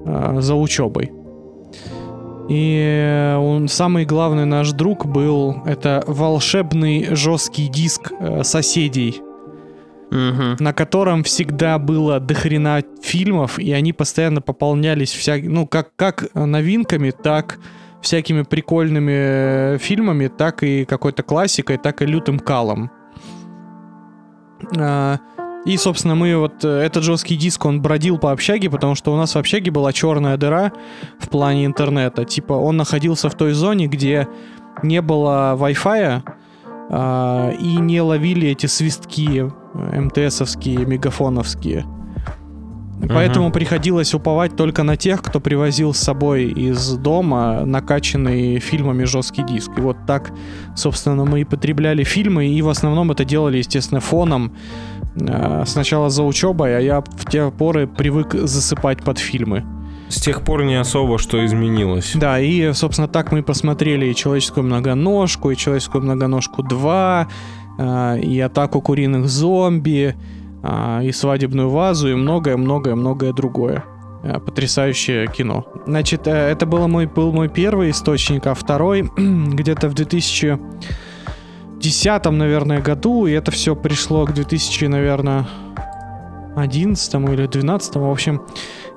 а, за учебой. И э, он, самый главный наш друг был это волшебный жесткий диск э, соседей на котором всегда было дохрена фильмов, и они постоянно пополнялись вся, ну, как, как новинками, так всякими прикольными э, фильмами, так и какой-то классикой, так и лютым калом. А, И, собственно, мы вот э, этот жесткий диск, он бродил по общаге, потому что у нас в общаге была черная дыра в плане интернета. Типа он находился в той зоне, где не было Wi-Fi, а, и не ловили эти свистки МТСовские, мегафоновские. Поэтому приходилось уповать только на тех, кто привозил с собой из дома накачанный фильмами жесткий диск. И вот так, собственно, мы и потребляли фильмы, и в основном это делали, естественно, фоном. э, Сначала за учебой, а я в те поры привык засыпать под фильмы. С тех пор не особо что изменилось. Да, и, собственно, так мы посмотрели и «Человеческую многоножку», и «Человеческую многоножку 2», а, и «Атаку куриных зомби», а, и «Свадебную вазу», и многое-многое-многое другое. А, Потрясающее кино. Значит, э, это было мой, был мой первый источник, а второй где-то в 2010, наверное, году, и это все пришло к 2000, наверное, 11 или 12 в общем,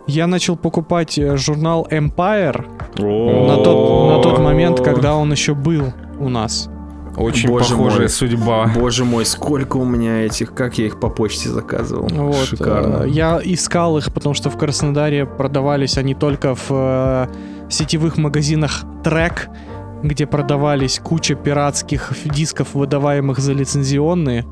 я начал покупать э, журнал Empire на тот, на тот момент, когда он еще был у нас. Очень Боже похожая мой. судьба. Боже мой, сколько у меня этих, как я их по почте заказывал. Вот, Шикарно. э, Я искал их, потому что в Краснодаре продавались они только в э, сетевых магазинах Трек, где продавались куча пиратских дисков, выдаваемых за лицензионные.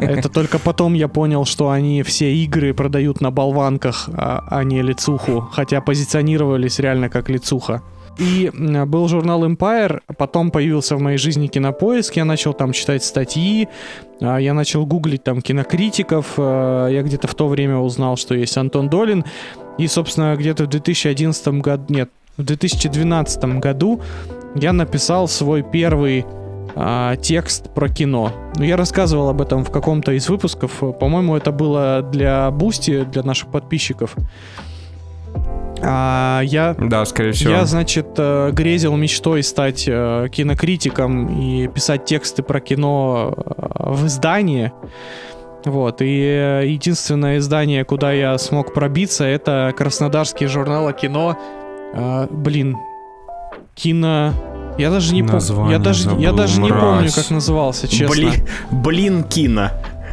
Это только потом я понял, что они все игры продают на болванках, а, а не лицуху, хотя позиционировались реально как лицуха. И был журнал Empire, потом появился в моей жизни кинопоиск, я начал там читать статьи, а, я начал гуглить там кинокритиков, а, я где-то в то время узнал, что есть Антон Долин, и, собственно, где-то в 2011 году, нет, в 2012 году я написал свой первый а, текст про кино. Ну, я рассказывал об этом в каком-то из выпусков. По-моему, это было для Бусти, для наших подписчиков. А, я, да, скорее всего. Я, значит, э, грезил мечтой стать э, кинокритиком и писать тексты про кино э, в издании. Вот, и единственное издание, куда я смог пробиться, это Краснодарский журнал о кино. А, блин, кино... Я даже не помню. Я даже, я даже не помню, как назывался, честно. Блин, блин, кино.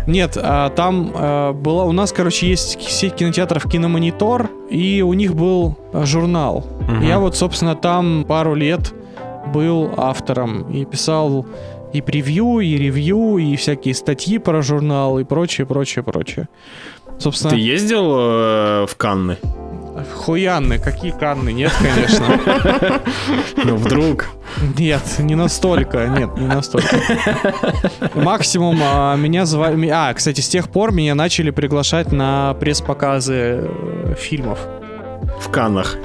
Нет, а, там а, была у нас, короче, есть сеть кинотеатров Киномонитор, и у них был а, журнал. Угу. Я вот, собственно, там пару лет был автором и писал и превью, и ревью, и всякие статьи про журнал, и прочее, прочее, прочее. Собственно... Ты ездил э, в Канны? Хуянны, какие Канны? Нет, конечно. Ну, вдруг. Нет, не настолько, нет, не настолько. Максимум а, меня звали... А, кстати, с тех пор меня начали приглашать на пресс-показы э, фильмов. В Каннах.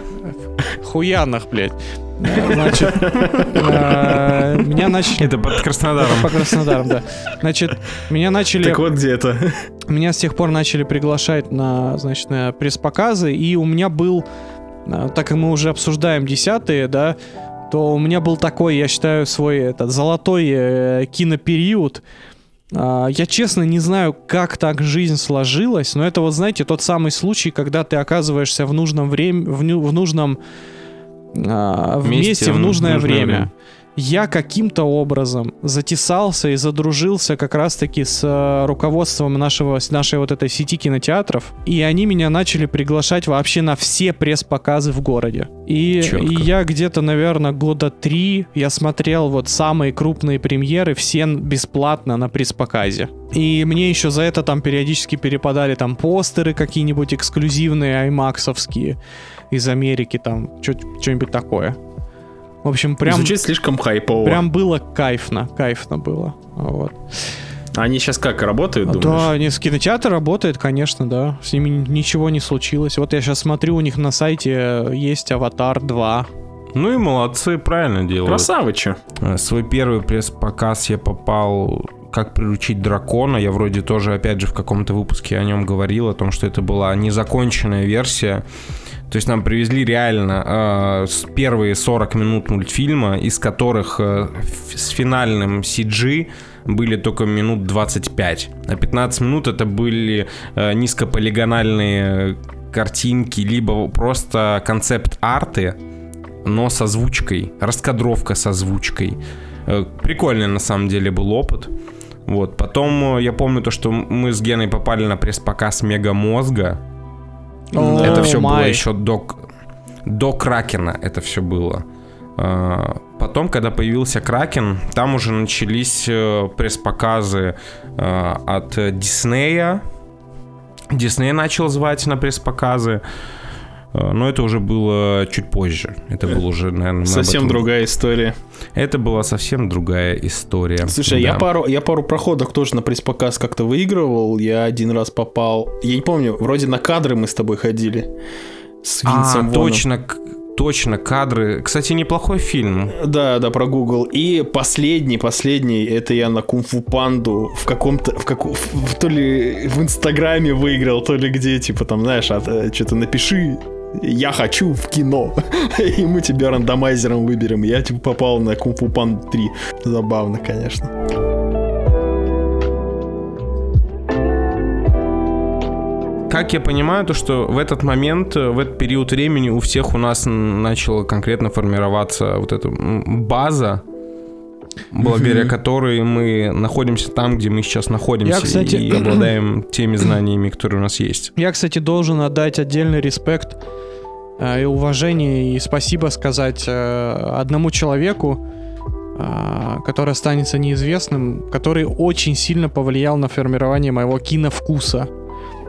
Хуянах, блядь. Значит, э, меня начали... Это под Краснодаром. По Краснодарам, да. Значит, меня начали... Так вот где это. Меня с тех пор начали приглашать на, значит, на пресс-показы, и у меня был, э, так как мы уже обсуждаем десятые, да, то у меня был такой, я считаю, свой этот золотой э, кинопериод. Э, я честно не знаю, как так жизнь сложилась, но это вот, знаете, тот самый случай, когда ты оказываешься в нужном время, в, в нужном а, вместе, вместе в нужное, нужное время. время. Я каким-то образом затесался и задружился как раз-таки с э, руководством нашего, с нашей вот этой сети кинотеатров, и они меня начали приглашать вообще на все пресс-показы в городе. И, и я где-то, наверное, года три я смотрел вот самые крупные премьеры, все бесплатно на пресс-показе. И мне еще за это там периодически перепадали там постеры какие-нибудь эксклюзивные, аймаксовские из Америки, там, что-нибудь такое. В общем, прям... Звучит слишком хайпово. Прям было кайфно, кайфно было. Вот. Они сейчас как, работают, думаешь? Да, они с кинотеатр работает, конечно, да. С ними ничего не случилось. Вот я сейчас смотрю, у них на сайте есть «Аватар 2». Ну и молодцы, правильно делают. Красавычи. Э, свой первый пресс-показ я попал как приручить дракона. Я вроде тоже, опять же, в каком-то выпуске о нем говорил, о том, что это была незаконченная версия то есть нам привезли реально э, первые 40 минут мультфильма, из которых э, с финальным CG были только минут 25. А 15 минут это были э, низкополигональные картинки, либо просто концепт-арты, но с озвучкой, раскадровка с озвучкой. Э, прикольный на самом деле был опыт. Вот. Потом э, я помню то, что мы с Геной попали на пресс-показ Мега Oh это все my. было еще до, до Кракена, это все было. А, потом, когда появился Кракен, там уже начались э, пресс-показы э, от Диснея. Дисней начал звать на пресс-показы. Э, но это уже было чуть позже. Это было уже, наверное... Совсем этом... другая история. Это была совсем другая история. Слушай, да. я, пару, я пару проходок тоже на пресс-показ как-то выигрывал. Я один раз попал... Я не помню, вроде на кадры мы с тобой ходили. С Винсом а, точно, точно, кадры. Кстати, неплохой фильм. Да, да, про Google. И последний, последний, это я на Кунг-фу Панду в каком-то, в каком, в, то ли в Инстаграме выиграл, то ли где, типа там, знаешь, а, э, что-то напиши я хочу в кино, и мы тебя рандомайзером выберем. Я типа попал на Kung Fu Panda 3. Забавно, конечно. Как я понимаю, то что в этот момент, в этот период времени у всех у нас начала конкретно формироваться вот эта база, благодаря mm-hmm. которой мы находимся там, где мы сейчас находимся, я, кстати... и обладаем теми знаниями, которые у нас есть. Я, кстати, должен отдать отдельный респект э, и уважение, и спасибо сказать э, одному человеку, а, который останется неизвестным, который очень сильно повлиял на формирование моего киновкуса,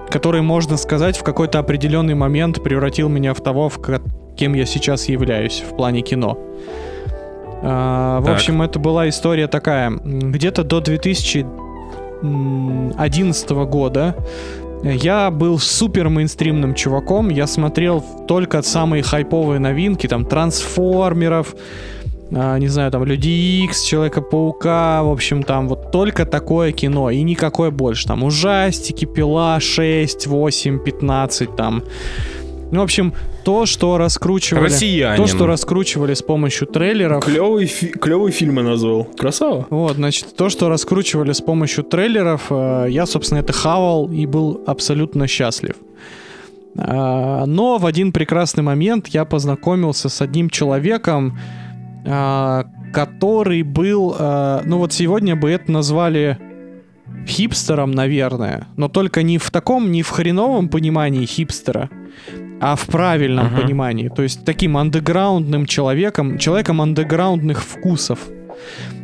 который, можно сказать, в какой-то определенный момент превратил меня в того, в кем я сейчас являюсь в плане кино. А, в общем, это была история такая. Где-то до 2011 года я был супер мейнстримным чуваком. Я смотрел только самые хайповые новинки, там, трансформеров, а, не знаю, там, Люди Икс, Человека-паука, в общем, там вот только такое кино и никакое больше. Там ужастики, Пила 6, 8, 15, там ну, в общем, то, что раскручивали... Россиянин. То, что раскручивали с помощью трейлеров... Клевый, фи- клевый фильм я назвал. Красава. Вот, значит, то, что раскручивали с помощью трейлеров, э, я, собственно, это хавал и был абсолютно счастлив. Э, но в один прекрасный момент я познакомился с одним человеком, э, который был... Э, ну вот сегодня бы это назвали хипстером, наверное, но только не в таком, не в хреновом понимании хипстера, а в правильном uh-huh. понимании. То есть таким андеграундным человеком, человеком андеграундных вкусов,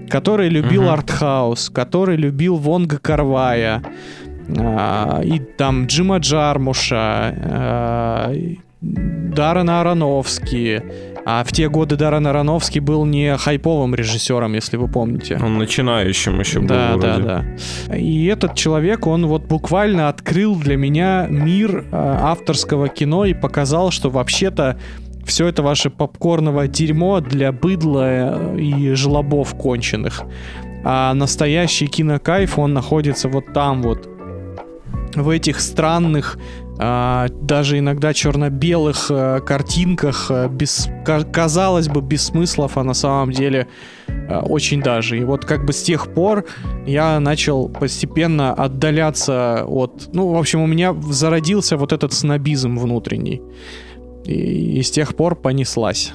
который любил uh-huh. артхаус, который любил Вонга Карвая, а, и там Джима Джармуша, а, Даррена Аронофски, а в те годы Даррен Аронофский был не хайповым режиссером, если вы помните. Он начинающим еще был Да, вроде. да, да. И этот человек, он вот буквально открыл для меня мир э, авторского кино и показал, что вообще-то все это ваше попкорновое дерьмо для быдла и жлобов конченых. А настоящий кинокайф, он находится вот там вот, в этих странных а, даже иногда черно-белых а, картинках, а, без, казалось бы, без смыслов, а на самом деле а, очень даже. И вот как бы с тех пор я начал постепенно отдаляться от... Ну, в общем, у меня зародился вот этот снобизм внутренний. И, и с тех пор понеслась.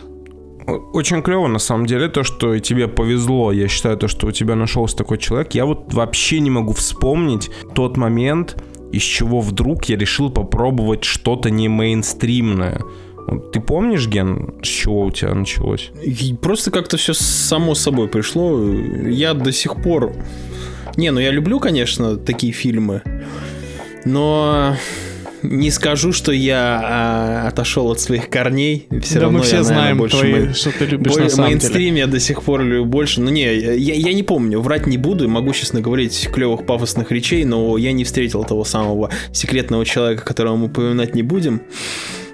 Очень клево, на самом деле, то, что тебе повезло. Я считаю, то, что у тебя нашелся такой человек. Я вот вообще не могу вспомнить тот момент, из чего вдруг я решил попробовать что-то не мейнстримное. Ты помнишь, Ген, с чего у тебя началось? Просто как-то все само собой пришло. Я до сих пор... Не, ну я люблю, конечно, такие фильмы, но не скажу, что я а, отошел от своих корней. Все да равно мы все я, знаем, наверное, больше твои, мей... что ты любишь более на самом мейнстрим деле. я до сих пор люблю больше. Ну не, я, я не помню, врать не буду, могу сейчас наговорить клевых пафосных речей, но я не встретил того самого секретного человека, которого мы упоминать не будем.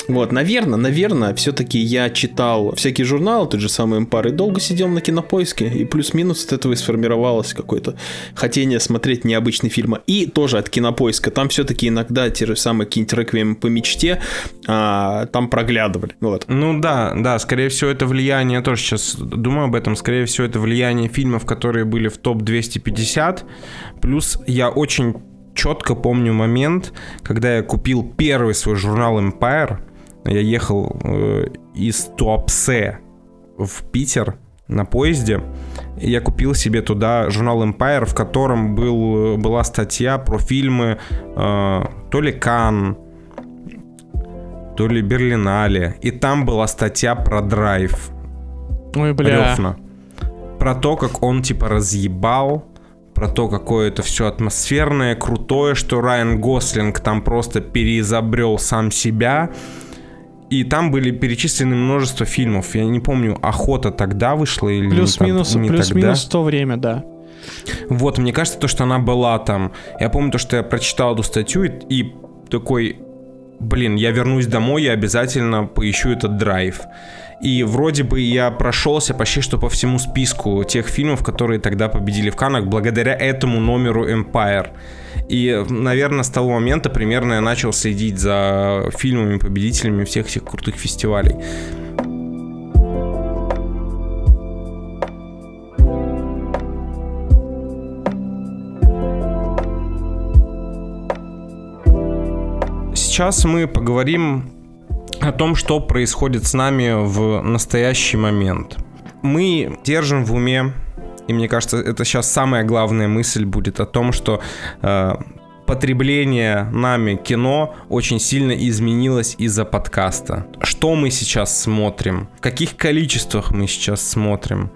Вот, наверное, наверное, все-таки я читал всякие журналы, тот же самый Empire, и долго сидел на кинопоиске, и плюс-минус от этого и сформировалось какое-то хотение смотреть необычные фильмы. И тоже от кинопоиска, там все-таки иногда те же самые какие-нибудь реквиемы по мечте а, там проглядывали. Вот. Ну да, да, скорее всего это влияние, я тоже сейчас думаю об этом, скорее всего это влияние фильмов, которые были в топ-250, плюс я очень четко помню момент, когда я купил первый свой журнал Empire, я ехал э, из Туапсе в Питер на поезде. И я купил себе туда журнал Empire, в котором был, была статья про фильмы э, то ли Кан, то ли Берлинале. И там была статья про драйв. Ой, бля. Рёфна. Про то, как он типа разъебал про то, какое это все атмосферное, крутое, что Райан Гослинг там просто переизобрел сам себя. И там были перечислены множество фильмов. Я не помню, охота тогда вышла или Плюс-минус, не плюс-минус в то время, да. Вот, мне кажется, то, что она была там. Я помню то, что я прочитал эту статью и, и такой, блин, я вернусь домой, я обязательно поищу этот драйв. И вроде бы я прошелся почти что по всему списку тех фильмов, которые тогда победили в Каннах, благодаря этому номеру Empire. И, наверное, с того момента примерно я начал следить за фильмами-победителями всех этих крутых фестивалей. Сейчас мы поговорим о том, что происходит с нами в настоящий момент. Мы держим в уме, и мне кажется, это сейчас самая главная мысль будет о том, что э, потребление нами кино очень сильно изменилось из-за подкаста. Что мы сейчас смотрим? В каких количествах мы сейчас смотрим?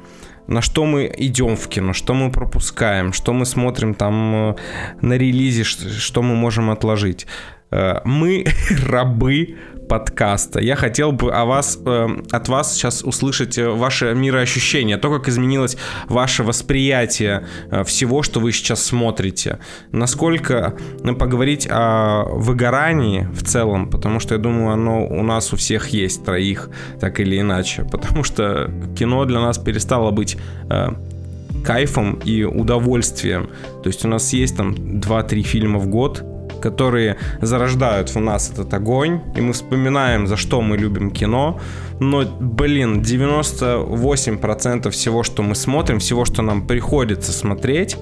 на что мы идем в кино, что мы пропускаем, что мы смотрим там э, на релизе, что мы можем отложить. Э, мы рабы подкаста. Я хотел бы о вас, э, от вас сейчас услышать э, ваше мироощущение, то, как изменилось ваше восприятие э, всего, что вы сейчас смотрите. Насколько ну, поговорить о выгорании в целом, потому что я думаю, оно у нас у всех есть, троих, так или иначе. Потому что кино для нас перестало быть э, кайфом и удовольствием. То есть у нас есть там 2-3 фильма в год, которые зарождают в нас этот огонь, и мы вспоминаем, за что мы любим кино, но, блин, 98% всего, что мы смотрим, всего, что нам приходится смотреть,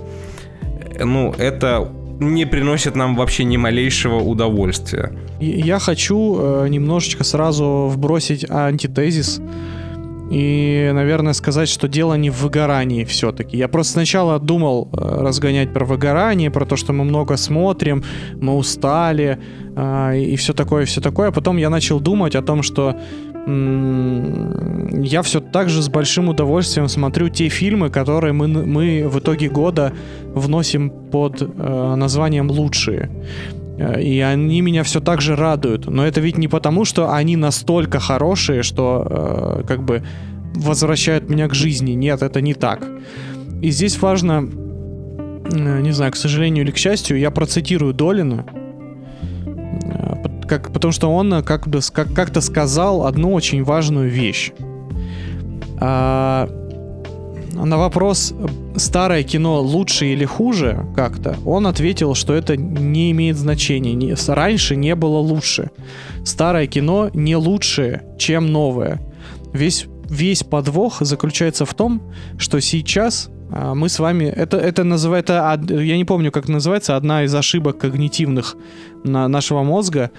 ну, это не приносит нам вообще ни малейшего удовольствия. Я хочу э, немножечко сразу вбросить антитезис и, наверное, сказать, что дело не в выгорании все-таки. Я просто сначала думал э, разгонять про выгорание, про то, что мы много смотрим, мы устали э, и все такое, все такое. А потом я начал думать о том, что я все так же с большим удовольствием смотрю те фильмы, которые мы, мы в итоге года вносим под э, названием «Лучшие». Э, и они меня все так же радуют. Но это ведь не потому, что они настолько хорошие, что э, как бы возвращают меня к жизни. Нет, это не так. И здесь важно, э, не знаю, к сожалению или к счастью, я процитирую Долина, э, как, потому что он как бы как, как-то сказал одну очень важную вещь. А, на вопрос старое кино лучше или хуже как-то, он ответил, что это не имеет значения. Не, раньше не было лучше. Старое кино не лучше, чем новое. Весь, весь подвох заключается в том, что сейчас а, мы с вами... Это, это называется... Я не помню, как называется. Одна из ошибок когнитивных на нашего мозга.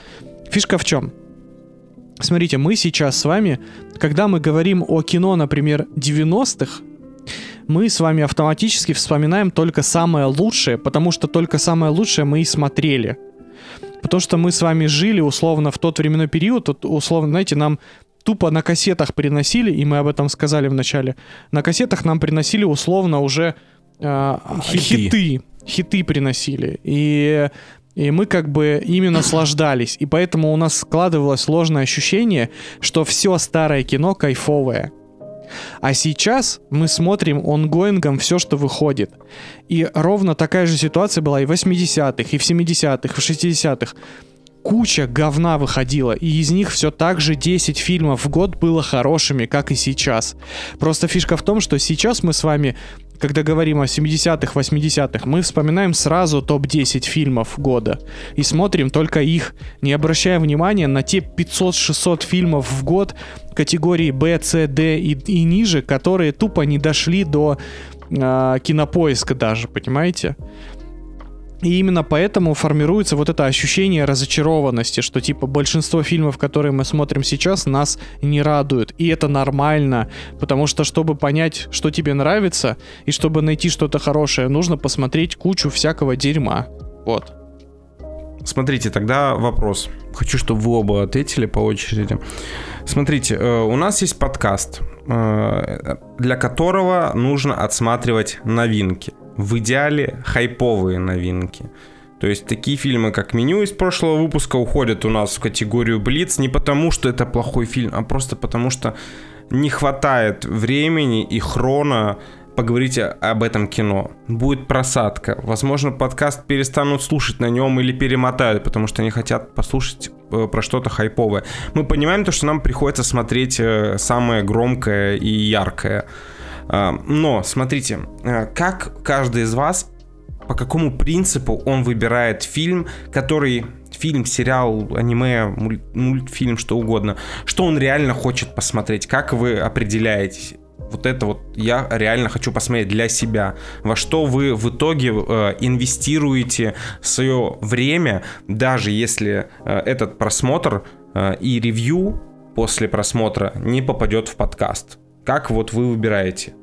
Фишка в чем? Смотрите, мы сейчас с вами, когда мы говорим о кино, например, 90-х, мы с вами автоматически вспоминаем только самое лучшее, потому что только самое лучшее мы и смотрели. Потому что мы с вами жили условно в тот временной период, вот, условно, знаете, нам тупо на кассетах приносили, и мы об этом сказали в начале, на кассетах нам приносили условно уже э, хиты. хиты. Хиты приносили. И и мы как бы ими наслаждались. И поэтому у нас складывалось сложное ощущение, что все старое кино кайфовое. А сейчас мы смотрим онгоингом все, что выходит. И ровно такая же ситуация была и в 80-х, и в 70-х, и в 60-х. Куча говна выходила, и из них все так же 10 фильмов в год было хорошими, как и сейчас. Просто фишка в том, что сейчас мы с вами когда говорим о 70-х, 80-х, мы вспоминаем сразу топ-10 фильмов года и смотрим только их, не обращая внимания на те 500-600 фильмов в год категории B, C, D и, и ниже, которые тупо не дошли до э, кинопоиска даже, понимаете? И именно поэтому формируется вот это ощущение разочарованности, что типа большинство фильмов, которые мы смотрим сейчас, нас не радуют. И это нормально, потому что чтобы понять, что тебе нравится, и чтобы найти что-то хорошее, нужно посмотреть кучу всякого дерьма. Вот. Смотрите, тогда вопрос. Хочу, чтобы вы оба ответили по очереди. Смотрите, э, у нас есть подкаст, э, для которого нужно отсматривать новинки в идеале хайповые новинки. То есть такие фильмы, как «Меню» из прошлого выпуска уходят у нас в категорию «Блиц» не потому, что это плохой фильм, а просто потому, что не хватает времени и хрона поговорить об этом кино. Будет просадка. Возможно, подкаст перестанут слушать на нем или перемотают, потому что они хотят послушать э, про что-то хайповое. Мы понимаем то, что нам приходится смотреть э, самое громкое и яркое. А, но, смотрите, а, как каждый из вас, по какому принципу он выбирает фильм, который фильм, сериал, аниме, мультфильм, что угодно, что он реально хочет посмотреть, как вы определяете? Вот это вот я реально хочу посмотреть для себя. Во что вы в итоге э, инвестируете свое время, даже если э, этот просмотр э, и ревью после просмотра не попадет в подкаст. Как вот вы выбираете?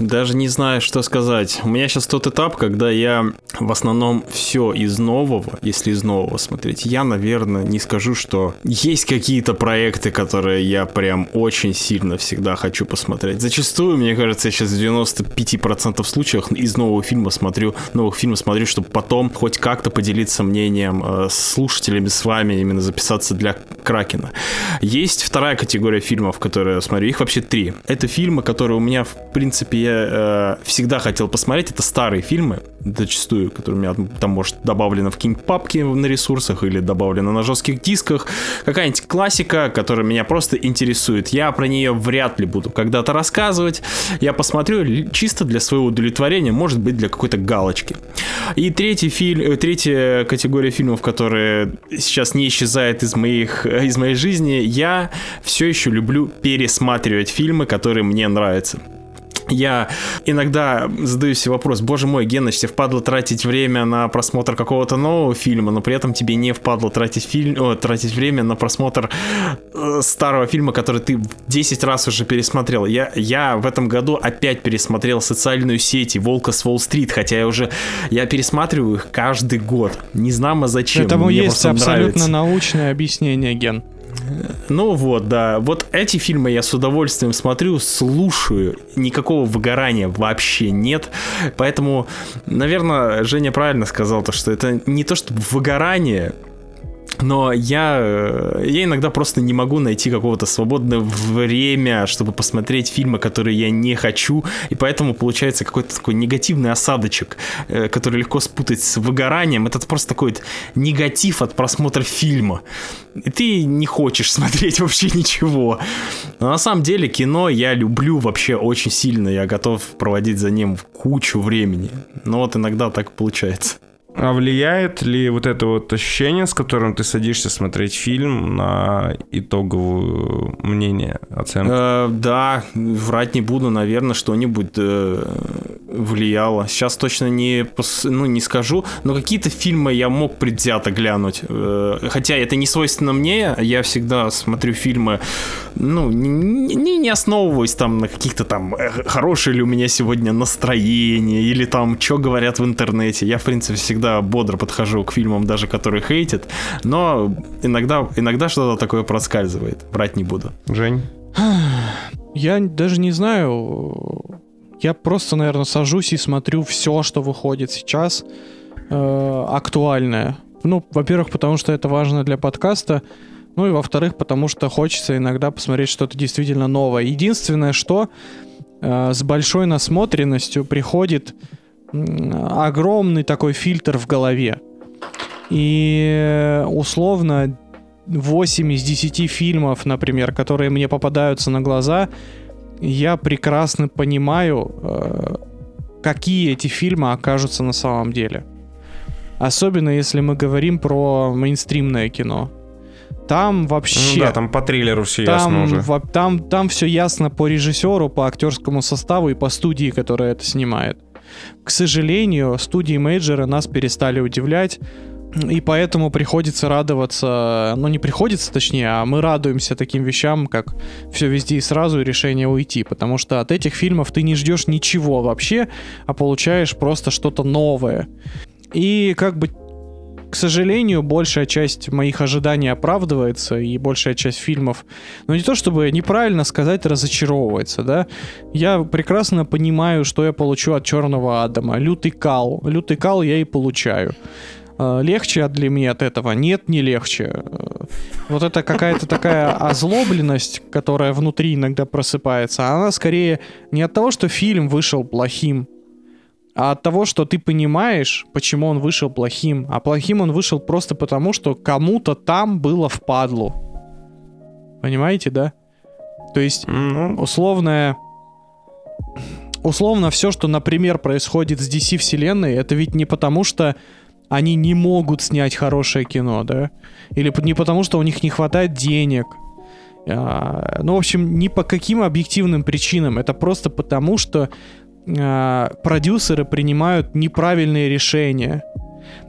Даже не знаю, что сказать. У меня сейчас тот этап, когда я в основном все из нового, если из нового смотреть, я, наверное, не скажу, что есть какие-то проекты, которые я прям очень сильно всегда хочу посмотреть. Зачастую, мне кажется, я сейчас в 95% случаев из нового фильма смотрю, новых фильмов смотрю, чтобы потом хоть как-то поделиться мнением э, с слушателями, с вами, именно записаться для Кракена. Есть вторая категория фильмов, которые я смотрю. Их вообще три. Это фильмы, которые у меня, в принципе, я э, всегда хотел посмотреть. Это старые фильмы, зачастую, которые у меня там, может, добавлено в какие-нибудь папки на ресурсах или добавлено на жестких дисках. Какая-нибудь классика, которая меня просто интересует. Я про нее вряд ли буду когда-то рассказывать. Я посмотрю чисто для своего удовлетворения, может быть, для какой-то галочки. И третий фильм, э, третья категория фильмов, которые сейчас не исчезает из моих, из моей жизни, я все еще люблю пересматривать фильмы, которые мне нравятся. Я иногда задаю себе вопрос, боже мой, Геныч, тебе впадло тратить время на просмотр какого-то нового фильма, но при этом тебе не впадло тратить, фильм, о, тратить время на просмотр э, старого фильма, который ты 10 раз уже пересмотрел. Я, я в этом году опять пересмотрел социальную сеть и Волка с Уолл-стрит, хотя я уже, я пересматриваю их каждый год. Не знамо зачем. Этому Мне есть абсолютно нравится. научное объяснение, Ген. Ну вот, да. Вот эти фильмы я с удовольствием смотрю, слушаю. Никакого выгорания вообще нет. Поэтому, наверное, Женя правильно сказал то, что это не то, что выгорание, но я, э, я иногда просто не могу найти какого-то свободное время, чтобы посмотреть фильмы, которые я не хочу, и поэтому получается какой-то такой негативный осадочек, э, который легко спутать с выгоранием. Это просто такой негатив от просмотра фильма. И ты не хочешь смотреть вообще ничего. Но на самом деле кино я люблю вообще очень сильно, я готов проводить за ним кучу времени. Но вот иногда так получается. А влияет ли вот это вот ощущение, с которым ты садишься смотреть фильм на итоговую мнение, оценку? Э, да, врать не буду, наверное, что-нибудь э, влияло. Сейчас точно не, ну, не скажу, но какие-то фильмы я мог предвзято глянуть. Э, хотя это не свойственно мне, я всегда смотрю фильмы, ну, не, не основываясь там на каких-то там, э, хорошее ли у меня сегодня настроение, или там, что говорят в интернете. Я, в принципе, всегда всегда бодро подхожу к фильмам, даже которые хейтят, но иногда, иногда что-то такое проскальзывает. Брать не буду. Жень? Я даже не знаю. Я просто, наверное, сажусь и смотрю все, что выходит сейчас э, актуальное. Ну, во-первых, потому что это важно для подкаста. Ну и во-вторых, потому что хочется иногда посмотреть что-то действительно новое. Единственное, что э, с большой насмотренностью приходит огромный такой фильтр в голове. И условно 8 из 10 фильмов, например, которые мне попадаются на глаза, я прекрасно понимаю, э, какие эти фильмы окажутся на самом деле. Особенно если мы говорим про мейнстримное кино. Там вообще... Ну да, там по триллеру все там, ясно уже. Там, там все ясно по режиссеру, по актерскому составу и по студии, которая это снимает. К сожалению, студии мейджора нас перестали удивлять. И поэтому приходится радоваться, ну не приходится точнее, а мы радуемся таким вещам, как все везде и сразу и решение уйти, потому что от этих фильмов ты не ждешь ничего вообще, а получаешь просто что-то новое. И как бы к сожалению, большая часть моих ожиданий оправдывается, и большая часть фильмов, ну не то чтобы неправильно сказать, разочаровывается, да. Я прекрасно понимаю, что я получу от Черного Адама. Лютый кал. Лютый кал я и получаю. А, легче для меня от этого? Нет, не легче. Э, вот это какая-то такая озлобленность, которая внутри иногда просыпается, она скорее не от того, что фильм вышел плохим, а от того, что ты понимаешь, почему он вышел плохим. А плохим он вышел просто потому, что кому-то там было впадлу. Понимаете, да? То есть, ну. условное... Условно, все, что, например, происходит с DC вселенной, это ведь не потому, что они не могут снять хорошее кино, да? Или не потому, что у них не хватает денег. А, ну, в общем, не по каким объективным причинам. Это просто потому, что э, продюсеры принимают неправильные решения.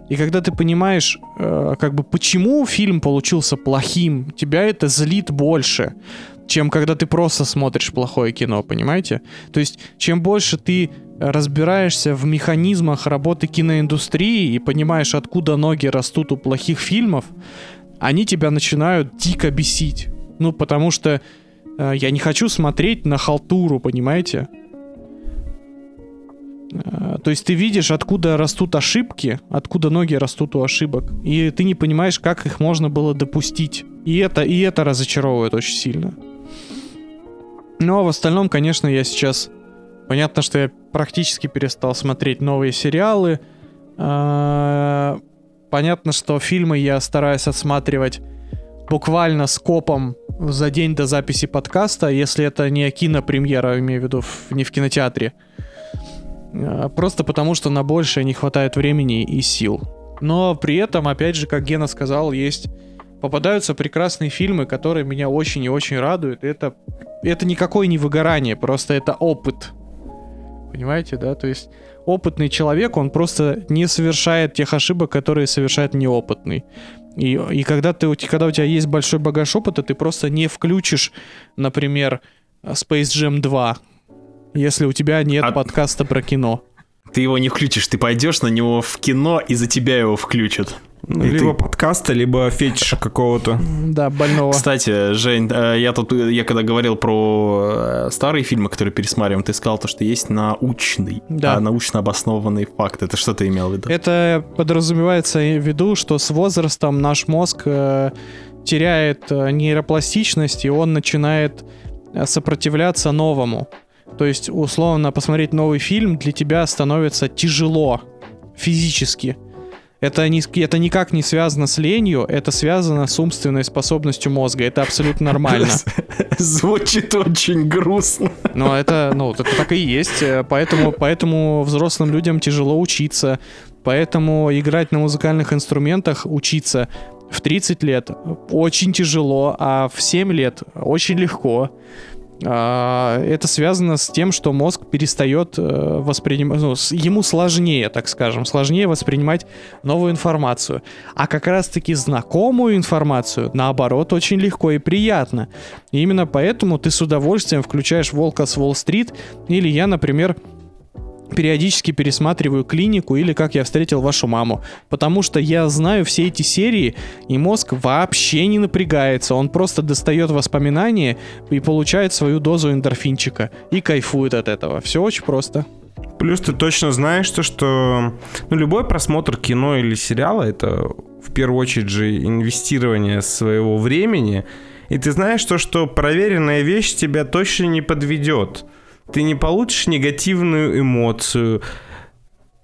И когда ты понимаешь, э, как бы почему фильм получился плохим, тебя это злит больше. чем когда ты просто смотришь плохое кино, понимаете? То есть, чем больше ты разбираешься в механизмах работы киноиндустрии и понимаешь, откуда ноги растут у плохих фильмов, они тебя начинают дико бесить. Ну, потому что э, я не хочу смотреть на халтуру, понимаете? Э, то есть ты видишь, откуда растут ошибки, откуда ноги растут у ошибок, и ты не понимаешь, как их можно было допустить. И это, и это разочаровывает очень сильно. Но в остальном, конечно, я сейчас... Понятно, что я практически перестал смотреть новые сериалы. А, понятно, что фильмы я стараюсь отсматривать буквально скопом за день до записи подкаста, если это не кинопремьера, имею в виду, не в кинотеатре. А, просто потому, что на большее не хватает времени и сил. Но при этом, опять же, как Гена сказал, есть попадаются прекрасные фильмы, которые меня очень и очень радуют. Это, это никакое не выгорание, просто это опыт. Понимаете, да? То есть опытный человек, он просто не совершает тех ошибок, которые совершает неопытный. И, и когда, ты, когда у тебя есть большой багаж опыта, ты просто не включишь, например, Space Jam 2, если у тебя нет а... подкаста про кино. Ты его не включишь, ты пойдешь на него в кино, и за тебя его включат. Ну, либо ты... подкаста, либо фетиша какого-то. Да, больного. Кстати, Жень, э, я тут, я когда говорил про э, старые фильмы, которые пересматриваем, ты сказал то, что есть научный, да. а, научно обоснованный факт. Это что ты имел в виду? Это подразумевается в виду, что с возрастом наш мозг э, теряет э, нейропластичность, и он начинает сопротивляться новому. То есть, условно, посмотреть новый фильм для тебя становится тяжело физически. Это, не, это никак не связано с ленью, это связано с умственной способностью мозга. Это абсолютно нормально. Звучит очень грустно. Но это, ну, это так и есть. Поэтому, поэтому взрослым людям тяжело учиться. Поэтому играть на музыкальных инструментах, учиться в 30 лет очень тяжело, а в 7 лет очень легко. А, это связано с тем, что мозг перестает э, воспринимать, ну, ему сложнее, так скажем, сложнее воспринимать новую информацию. А как раз-таки знакомую информацию, наоборот, очень легко и приятно. И именно поэтому ты с удовольствием включаешь «Волка с Уолл-стрит» или я, например, периодически пересматриваю клинику или как я встретил вашу маму. Потому что я знаю все эти серии, и мозг вообще не напрягается. Он просто достает воспоминания и получает свою дозу эндорфинчика. И кайфует от этого. Все очень просто. Плюс ты точно знаешь, то, что ну, любой просмотр кино или сериала это в первую очередь же инвестирование своего времени. И ты знаешь то, что проверенная вещь тебя точно не подведет ты не получишь негативную эмоцию,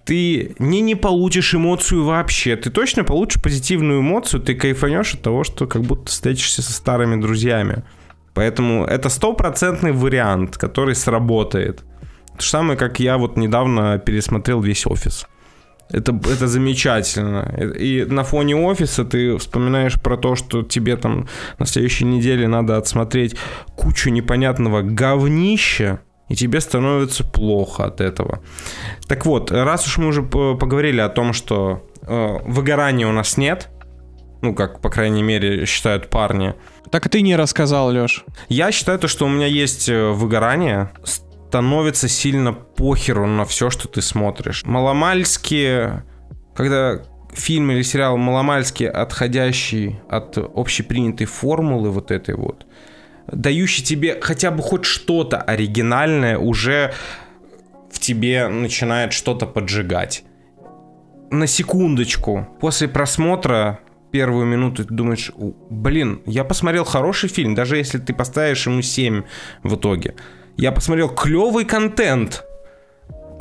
ты не не получишь эмоцию вообще, ты точно получишь позитивную эмоцию, ты кайфанешь от того, что как будто встретишься со старыми друзьями. Поэтому это стопроцентный вариант, который сработает. То же самое, как я вот недавно пересмотрел весь офис. Это, это замечательно. И на фоне офиса ты вспоминаешь про то, что тебе там на следующей неделе надо отсмотреть кучу непонятного говнища, и тебе становится плохо от этого. Так вот, раз уж мы уже поговорили о том, что э, выгорания у нас нет, ну, как, по крайней мере, считают парни. Так и ты не рассказал, Лёш. Я считаю то, что у меня есть э, выгорание, становится сильно похеру на все, что ты смотришь. Маломальски, когда фильм или сериал маломальски отходящий от общепринятой формулы вот этой вот, дающий тебе хотя бы хоть что-то оригинальное, уже в тебе начинает что-то поджигать. На секундочку, после просмотра первую минуту ты думаешь, блин, я посмотрел хороший фильм, даже если ты поставишь ему 7 в итоге. Я посмотрел клевый контент,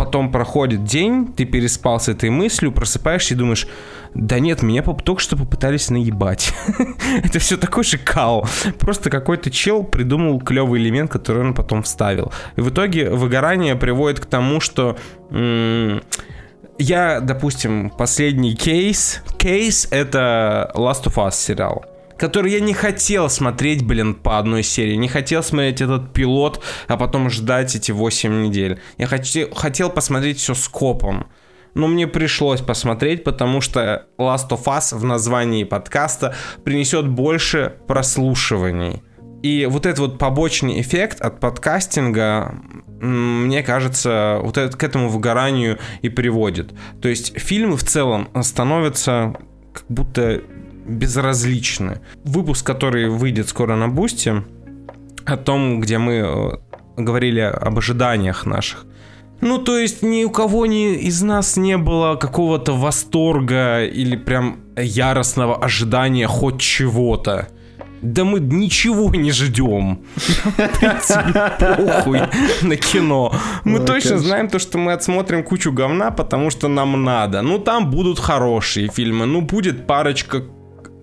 потом проходит день, ты переспал с этой мыслью, просыпаешься и думаешь, да нет, меня только что попытались наебать. Это все такой же кал. Просто какой-то чел придумал клевый элемент, который он потом вставил. И в итоге выгорание приводит к тому, что я, допустим, последний кейс. Кейс — это Last of Us сериал который я не хотел смотреть, блин, по одной серии. Не хотел смотреть этот пилот, а потом ждать эти 8 недель. Я хотел, хотел посмотреть все скопом. Но мне пришлось посмотреть, потому что Last of Us в названии подкаста принесет больше прослушиваний. И вот этот вот побочный эффект от подкастинга, мне кажется, вот это, к этому выгоранию и приводит. То есть фильмы в целом становятся как будто безразличны. Выпуск, который выйдет скоро на Бусте, о том, где мы э, говорили об ожиданиях наших. Ну, то есть ни у кого ни из нас не было какого-то восторга или прям яростного ожидания хоть чего-то. Да мы ничего не ждем. Похуй на кино. Мы точно знаем то, что мы отсмотрим кучу говна, потому что нам надо. Ну, там будут хорошие фильмы. Ну, будет парочка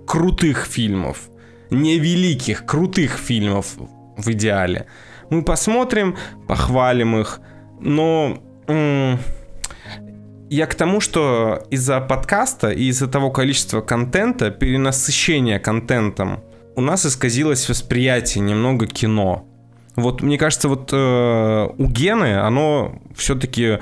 крутых фильмов. Не великих, крутых фильмов в идеале. Мы посмотрим, похвалим их, но я к тому, что из-за подкаста и из-за того количества контента, перенасыщения контентом, у нас исказилось восприятие немного кино. Вот мне кажется, вот э, у Гены оно все-таки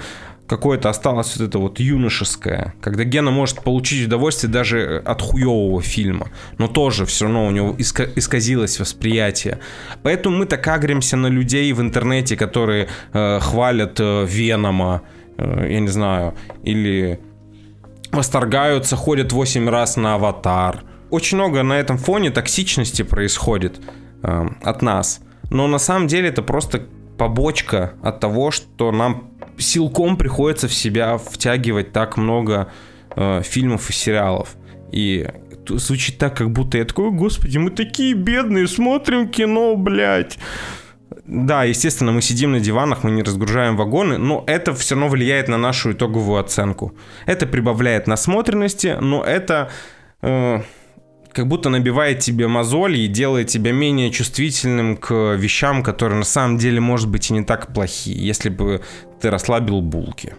какое-то осталось вот это вот юношеское, когда Гена может получить удовольствие даже от хуевого фильма, но тоже все равно у него иска- исказилось восприятие. Поэтому мы так агримся на людей в интернете, которые э, хвалят э, Венома, э, я не знаю, или восторгаются, ходят 8 раз на аватар. Очень много на этом фоне токсичности происходит э, от нас. Но на самом деле это просто побочка от того, что нам силком приходится в себя втягивать так много э, фильмов и сериалов. И звучит так, как будто я такой, господи, мы такие бедные, смотрим кино, блядь. Да, естественно, мы сидим на диванах, мы не разгружаем вагоны, но это все равно влияет на нашу итоговую оценку. Это прибавляет насмотренности, но это э, как будто набивает тебе мозоли и делает тебя менее чувствительным к вещам, которые на самом деле, может быть, и не так плохие, если бы ты расслабил булки.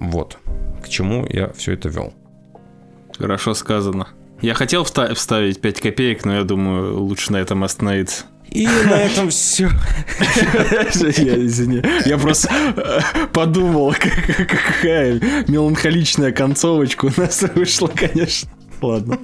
Вот. К чему я все это вел. Хорошо сказано. Я хотел вставить 5 копеек, но я думаю, лучше на этом остановиться. И на этом все. Я, извини. Я просто э, подумал, какая меланхоличная концовочка у нас вышла, конечно. Ладно.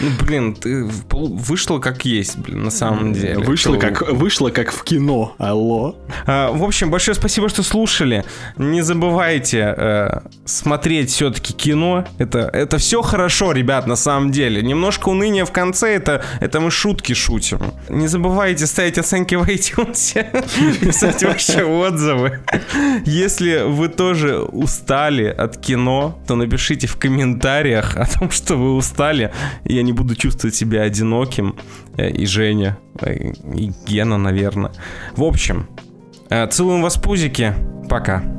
Ну, блин, ты вышло как есть, блин, на самом деле. Вышло как, вышло как в кино, алло. А, в общем, большое спасибо, что слушали. Не забывайте э, смотреть все-таки кино. Это, это все хорошо, ребят, на самом деле. Немножко уныния в конце, это, это мы шутки шутим. Не забывайте ставить оценки в iTunes, писать ваши отзывы. Если вы тоже устали от кино, то напишите в комментариях о том, что вы устали устали, и я не буду чувствовать себя одиноким. Э, и Женя, э, и Гена, наверное. В общем, э, целуем вас пузики. Пока.